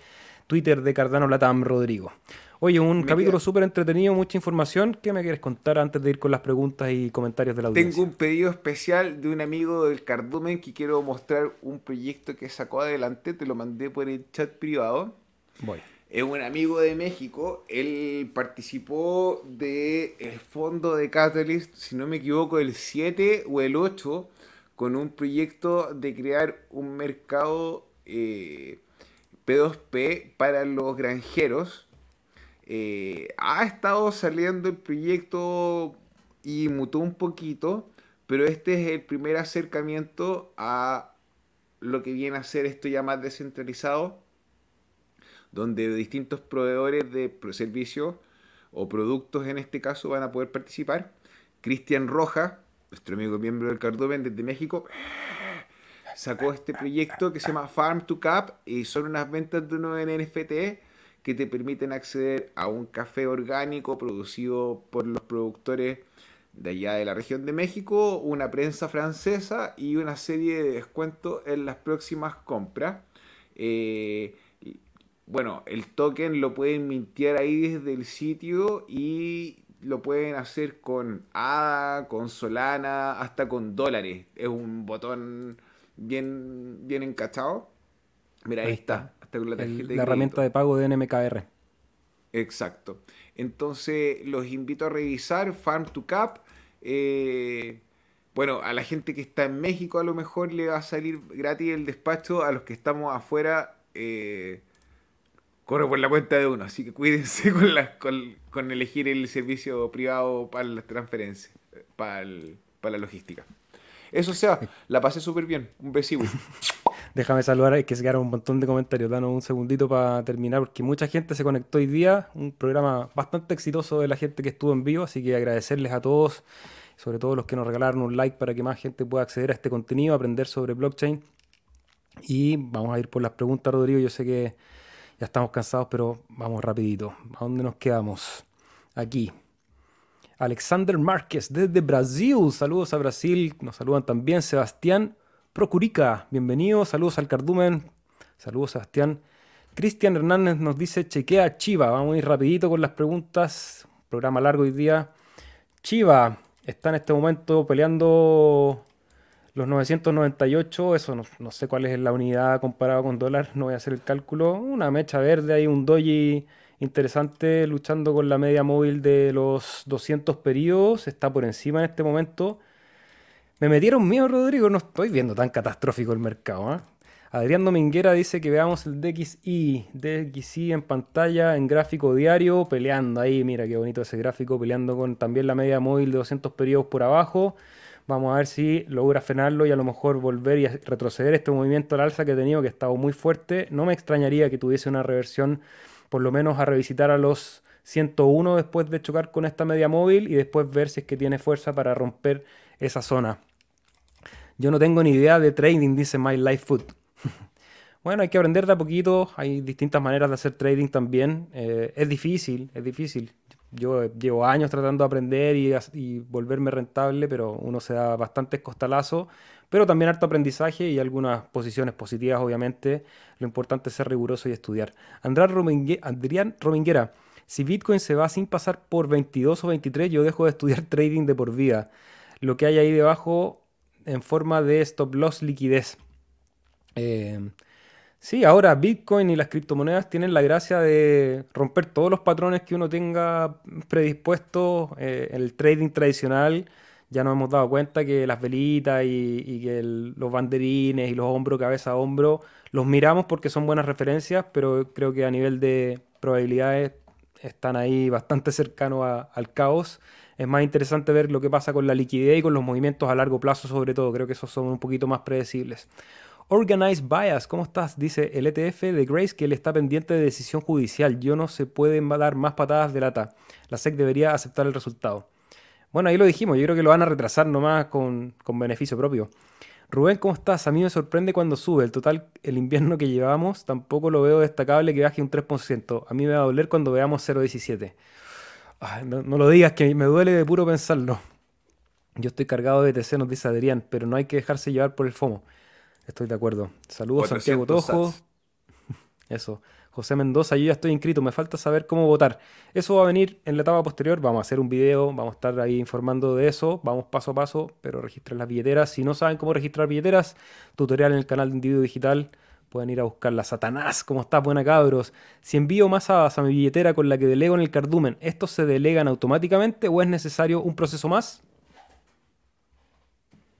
S1: Twitter de Cardano Latam Rodrigo. Oye, un capítulo súper entretenido, mucha información. ¿Qué me quieres contar antes de ir con las preguntas y comentarios de la audiencia?
S2: Tengo un pedido especial de un amigo del Cardumen que quiero mostrar un proyecto que sacó adelante. Te lo mandé por el chat privado.
S1: Voy.
S2: Es un amigo de México. Él participó del el fondo de Catalyst, si no me equivoco, el 7 o el 8, con un proyecto de crear un mercado eh, P2P para los granjeros eh, ha estado saliendo el proyecto y mutó un poquito, pero este es el primer acercamiento a lo que viene a ser esto ya más descentralizado, donde distintos proveedores de servicios o productos en este caso van a poder participar. Cristian Roja, nuestro amigo miembro del Cardumen desde México, sacó este proyecto que se llama Farm to Cap y son unas ventas de unos NFT que te permiten acceder a un café orgánico producido por los productores de allá de la región de México, una prensa francesa y una serie de descuentos en las próximas compras. Eh, bueno, el token lo pueden mintear ahí desde el sitio y lo pueden hacer con ADA, con Solana, hasta con dólares. Es un botón bien, bien encachado. Mira, ahí, está
S1: la, herramienta de pago de NMKR.
S2: Exacto. Entonces los invito a revisar Farm to Cap. Eh, bueno, a la gente que está en México a lo mejor le va a salir gratis el despacho. A los que estamos afuera, eh, corre por la cuenta de uno. Así que cuídense [LAUGHS] con, con, elegir el servicio privado para las transferencias, para, para la logística. Eso sea, la pasé súper bien. Un besivo. [LAUGHS]
S1: Déjame saludar, que se quedaron un montón de comentarios. Danos un segundito para terminar, porque mucha gente se conectó hoy día. Un programa bastante exitoso de la gente que estuvo en vivo, así que agradecerles a todos, sobre todo los que nos regalaron un like para que más gente pueda acceder a este contenido, aprender sobre blockchain. Y vamos a ir por las preguntas, Rodrigo. Yo sé que ya estamos cansados, pero vamos rapidito. ¿A dónde nos quedamos? Aquí. Alexander Márquez desde Brasil. Saludos a Brasil. Nos saludan también Sebastián Procurica, bienvenido, saludos al Cardumen. Saludos, Sebastián. Cristian Hernández nos dice, chequea Chiva. Vamos a ir rapidito con las preguntas. Programa largo hoy día. Chiva está en este momento peleando los 998. Eso no, sé cuál es la unidad comparado con dólar. No voy a hacer el cálculo. Una mecha verde, hay un doji interesante luchando con la media móvil de los 200 periodos. Está por encima en este momento. Me metieron miedo, Rodrigo. No estoy viendo tan catastrófico el mercado. ¿eh? Adrián Dominguera dice que veamos el DXI, DXI en pantalla, en gráfico diario, peleando ahí, mira qué bonito ese gráfico, peleando con también la media móvil de 200 periodos por abajo. Vamos a ver si logra frenarlo y a lo mejor volver y retroceder este movimiento al alza que he tenido, que ha estado muy fuerte. No me extrañaría que tuviese una reversión, por lo menos a revisitar a los 101 después de chocar con esta media móvil y después ver si es que tiene fuerza para romper esa zona. Yo no tengo ni idea de trading, dice My Life Food. [LAUGHS] Bueno, hay que aprender de a poquito, hay distintas maneras de hacer trading también. Eh, es difícil, es difícil. Yo llevo años tratando de aprender y, volverme rentable, pero uno se da bastantes costalazos, pero también harto aprendizaje y algunas posiciones positivas, obviamente. Lo importante es ser riguroso y estudiar. Adrián Rominguera, si Bitcoin se va sin pasar por 22 o 23, yo dejo de estudiar [LAUGHS] trading de por vida. Lo que hay ahí debajo en forma de stop loss liquidez. Eh, Sí, ahora Bitcoin y las criptomonedas tienen la gracia de romper todos los patrones que uno tenga predispuestos eh, en el trading tradicional. Ya nos hemos dado cuenta que las velitas y, que los banderines y los hombros, cabeza a hombro, los miramos porque son buenas referencias, pero creo que a nivel de probabilidades están ahí bastante cercanos al caos. Es más interesante ver lo que pasa con la liquidez y con los movimientos a largo plazo sobre todo. Creo que esos son un poquito más predecibles. Organized Bias, ¿cómo estás? Dice el ETF de Grace que él está pendiente de decisión judicial. Yo no se pueden dar más patadas de lata. La SEC debería aceptar el resultado. Bueno, ahí lo dijimos, yo creo que lo van a retrasar nomás con, con beneficio propio. Rubén, ¿cómo estás? A mí me sorprende cuando sube. El total, el invierno que llevamos, tampoco lo veo destacable que baje un 3%. A mí me va a doler cuando veamos 0,17. No, no, lo digas, que me duele de puro pensarlo. Yo estoy cargado de TC, nos dice Adrián, pero no hay que dejarse llevar por el FOMO. Estoy de acuerdo. Saludos Santiago Tojo. [LAUGHS] Eso. José Mendoza, yo ya estoy inscrito, me falta saber cómo votar. Eso va a venir en la etapa posterior, vamos a hacer un video, vamos a estar ahí informando de eso, vamos paso a paso, pero registren las billeteras. Si no saben cómo registrar billeteras, tutorial en el canal de Individuo Digital, pueden ir a buscar la Satanás, ¿cómo estás? Buena cabros. Si envío más a mi billetera con la que delego en el cardumen, ¿estos se delegan automáticamente o es necesario un proceso más?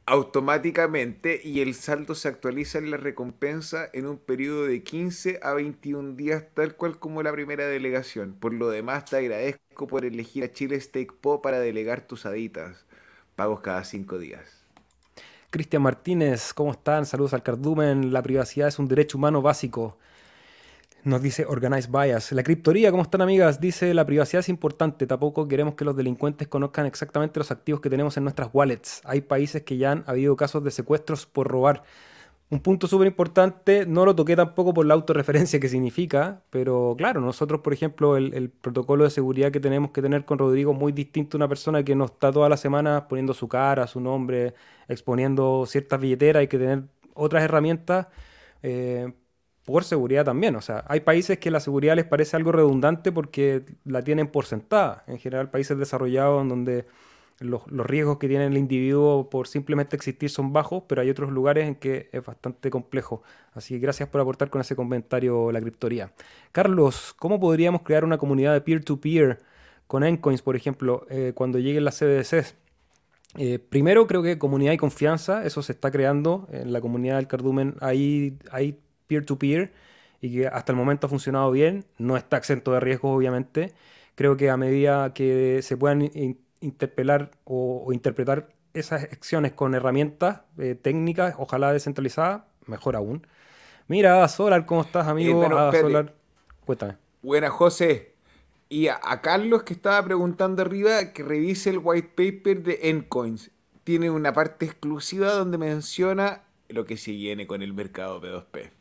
S2: Automáticamente y el saldo se actualiza en la recompensa en un periodo de 15 a 21 días, tal cual como la primera delegación. Por lo demás, te agradezco por elegir a Chile Stake Po para delegar tus aditas. Pagos cada 5 días.
S1: Cristian Martínez, ¿cómo están? Saludos al cardumen. La privacidad es un derecho humano básico. Nos dice Organized Bias. La criptoría, ¿cómo están amigas? Dice, la privacidad es importante. Tampoco queremos que los delincuentes conozcan exactamente los activos que tenemos en nuestras wallets. Hay países que ya han habido casos de secuestros por robar. Un punto súper importante, no lo toqué tampoco por la autorreferencia que significa, pero claro, nosotros, por ejemplo, el, protocolo de seguridad que tenemos que tener con Rodrigo es muy distinto a una persona que nos está toda la semana poniendo su cara, su nombre, exponiendo ciertas billeteras. Hay que tener otras herramientas eh, por seguridad también. O sea, hay países que la seguridad les parece algo redundante porque la tienen por sentada. En general, países desarrollados en donde los, riesgos que tiene el individuo por simplemente existir son bajos, pero hay otros lugares en que es bastante complejo. Así que gracias por aportar con ese comentario la criptoría. Carlos, ¿cómo podríamos crear una comunidad de peer-to-peer con Encoins, por ejemplo, eh, cuando lleguen las CBDCs? Eh, primero creo que comunidad y confianza, eso se está creando en la comunidad del cardumen. Hay, hay peer-to-peer y que hasta el momento ha funcionado bien. No está exento de riesgos, obviamente. Creo que a medida que se puedan interpelar o, interpretar esas acciones con herramientas eh, técnicas, ojalá descentralizadas, mejor aún. Mira, Solar, ¿cómo estás, amigo? Eh, Solar,
S2: cuéntame. Buena, José. Y a, a, Carlos que estaba preguntando arriba que revise el white paper de Encoins. Tiene una parte exclusiva donde menciona lo que se viene con el mercado P2P.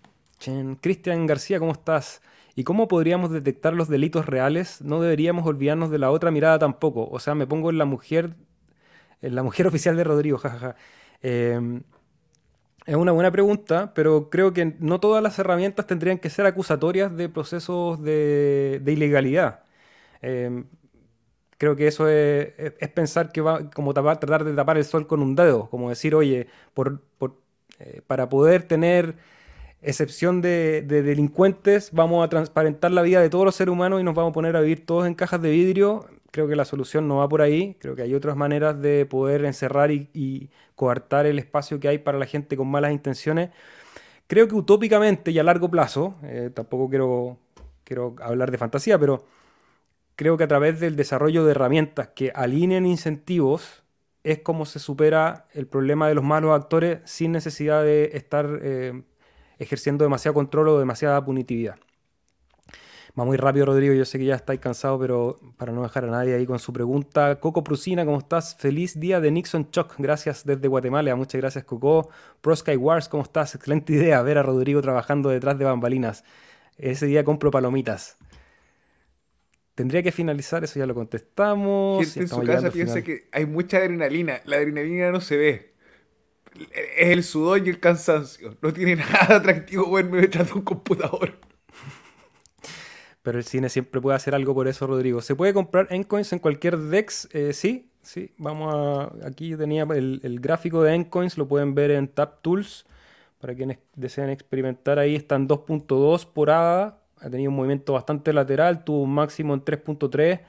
S1: Cristian García, ¿cómo estás? ¿Y cómo podríamos detectar los delitos reales? No deberíamos olvidarnos de la otra mirada tampoco. O sea, me pongo en la mujer, en la mujer [LAUGHS] oficial de Rodrigo, jajaja. Em, Es una buena pregunta, pero creo que no todas las herramientas tendrían que ser acusatorias de procesos de, ilegalidad. Em, creo que eso es, pensar que va como tratar de tapar el sol con un dedo, como decir, oye, eh, para poder tener excepción de, delincuentes, vamos a transparentar la vida de todos los seres humanos y nos vamos a poner a vivir todos en cajas de vidrio. Creo que la solución no va por ahí. Creo que hay otras maneras de poder encerrar y, coartar el espacio que hay para la gente con malas intenciones. Creo que utópicamente y a largo plazo, eh, tampoco quiero, quiero hablar de fantasía, pero creo que a través del desarrollo de herramientas que alineen incentivos es como se supera el problema de los malos actores sin necesidad de estar eh, ejerciendo demasiado control o demasiada punitividad. Va muy rápido, Rodrigo. Yo sé que ya estáis cansado, pero para no dejar a nadie ahí con su pregunta. Coco Prusina, ¿cómo estás? Feliz día de Nixon Choc. Gracias desde Guatemala. Muchas gracias, Coco. Pro Sky Wars, ¿cómo estás? Excelente idea ver a Rodrigo trabajando detrás de bambalinas. Ese día compro palomitas. Tendría que finalizar, eso ya lo contestamos.
S2: Gente en su casa piensa que hay mucha adrenalina. La adrenalina no se ve. Es el sudor y el cansancio. No tiene [LAUGHS] nada atractivo verme detrás de un computador.
S1: Pero el cine siempre puede hacer algo por eso, Rodrigo. ¿Se puede comprar Encoins en cualquier DEX? Eh, sí, sí. Vamos a. Aquí yo tenía el, el, gráfico de Encoins, lo pueden ver en Tap Tools. Para quienes deseen experimentar ahí, están 2.2 por ADA ha tenido un movimiento bastante lateral, tuvo un máximo en 3.3,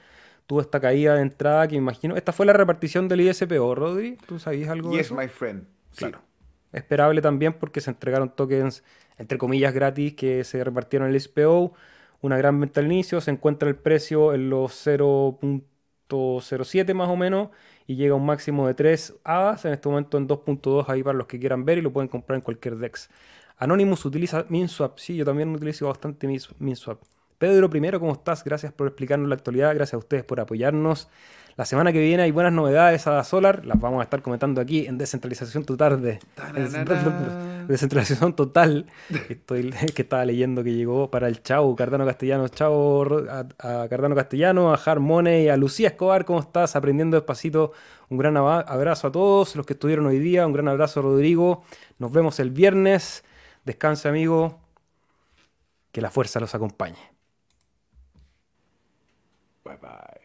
S1: tuvo esta caída de entrada que imagino. Esta fue la repartición del ISPO, Rodri. ¿Tú sabías algo
S2: de
S1: eso?
S2: my friend.
S1: Claro. Esperable también porque se entregaron tokens, entre comillas, gratis que se repartieron en el ISPO. Una gran venta al inicio, se encuentra el precio en los 0.07 más o menos y llega a un máximo de 3 hadas, en este momento en 2.2 ahí para los que quieran ver y lo pueden comprar en cualquier DEX. Anonymous utiliza MinSwap. Sí, yo también utilizo bastante MinSwap. Pedro, primero, ¿cómo estás? Gracias por explicarnos la actualidad. Gracias a ustedes por apoyarnos. La semana que viene hay buenas novedades a Solar. Las vamos a estar comentando aquí en Descentralización Total. [LAUGHS] Descentralización Total. Estoy, [LAUGHS] que estaba leyendo que llegó para el Chau, Cardano Castellano. Chau a, Cardano Castellano, a Harmony, a Lucía Escobar. ¿Cómo estás? Aprendiendo despacito. Un gran abrazo a todos los que estuvieron hoy día. Un gran abrazo, Rodrigo. Nos vemos el viernes. Descanse, amigo. Que la fuerza los acompañe.
S2: Bye bye.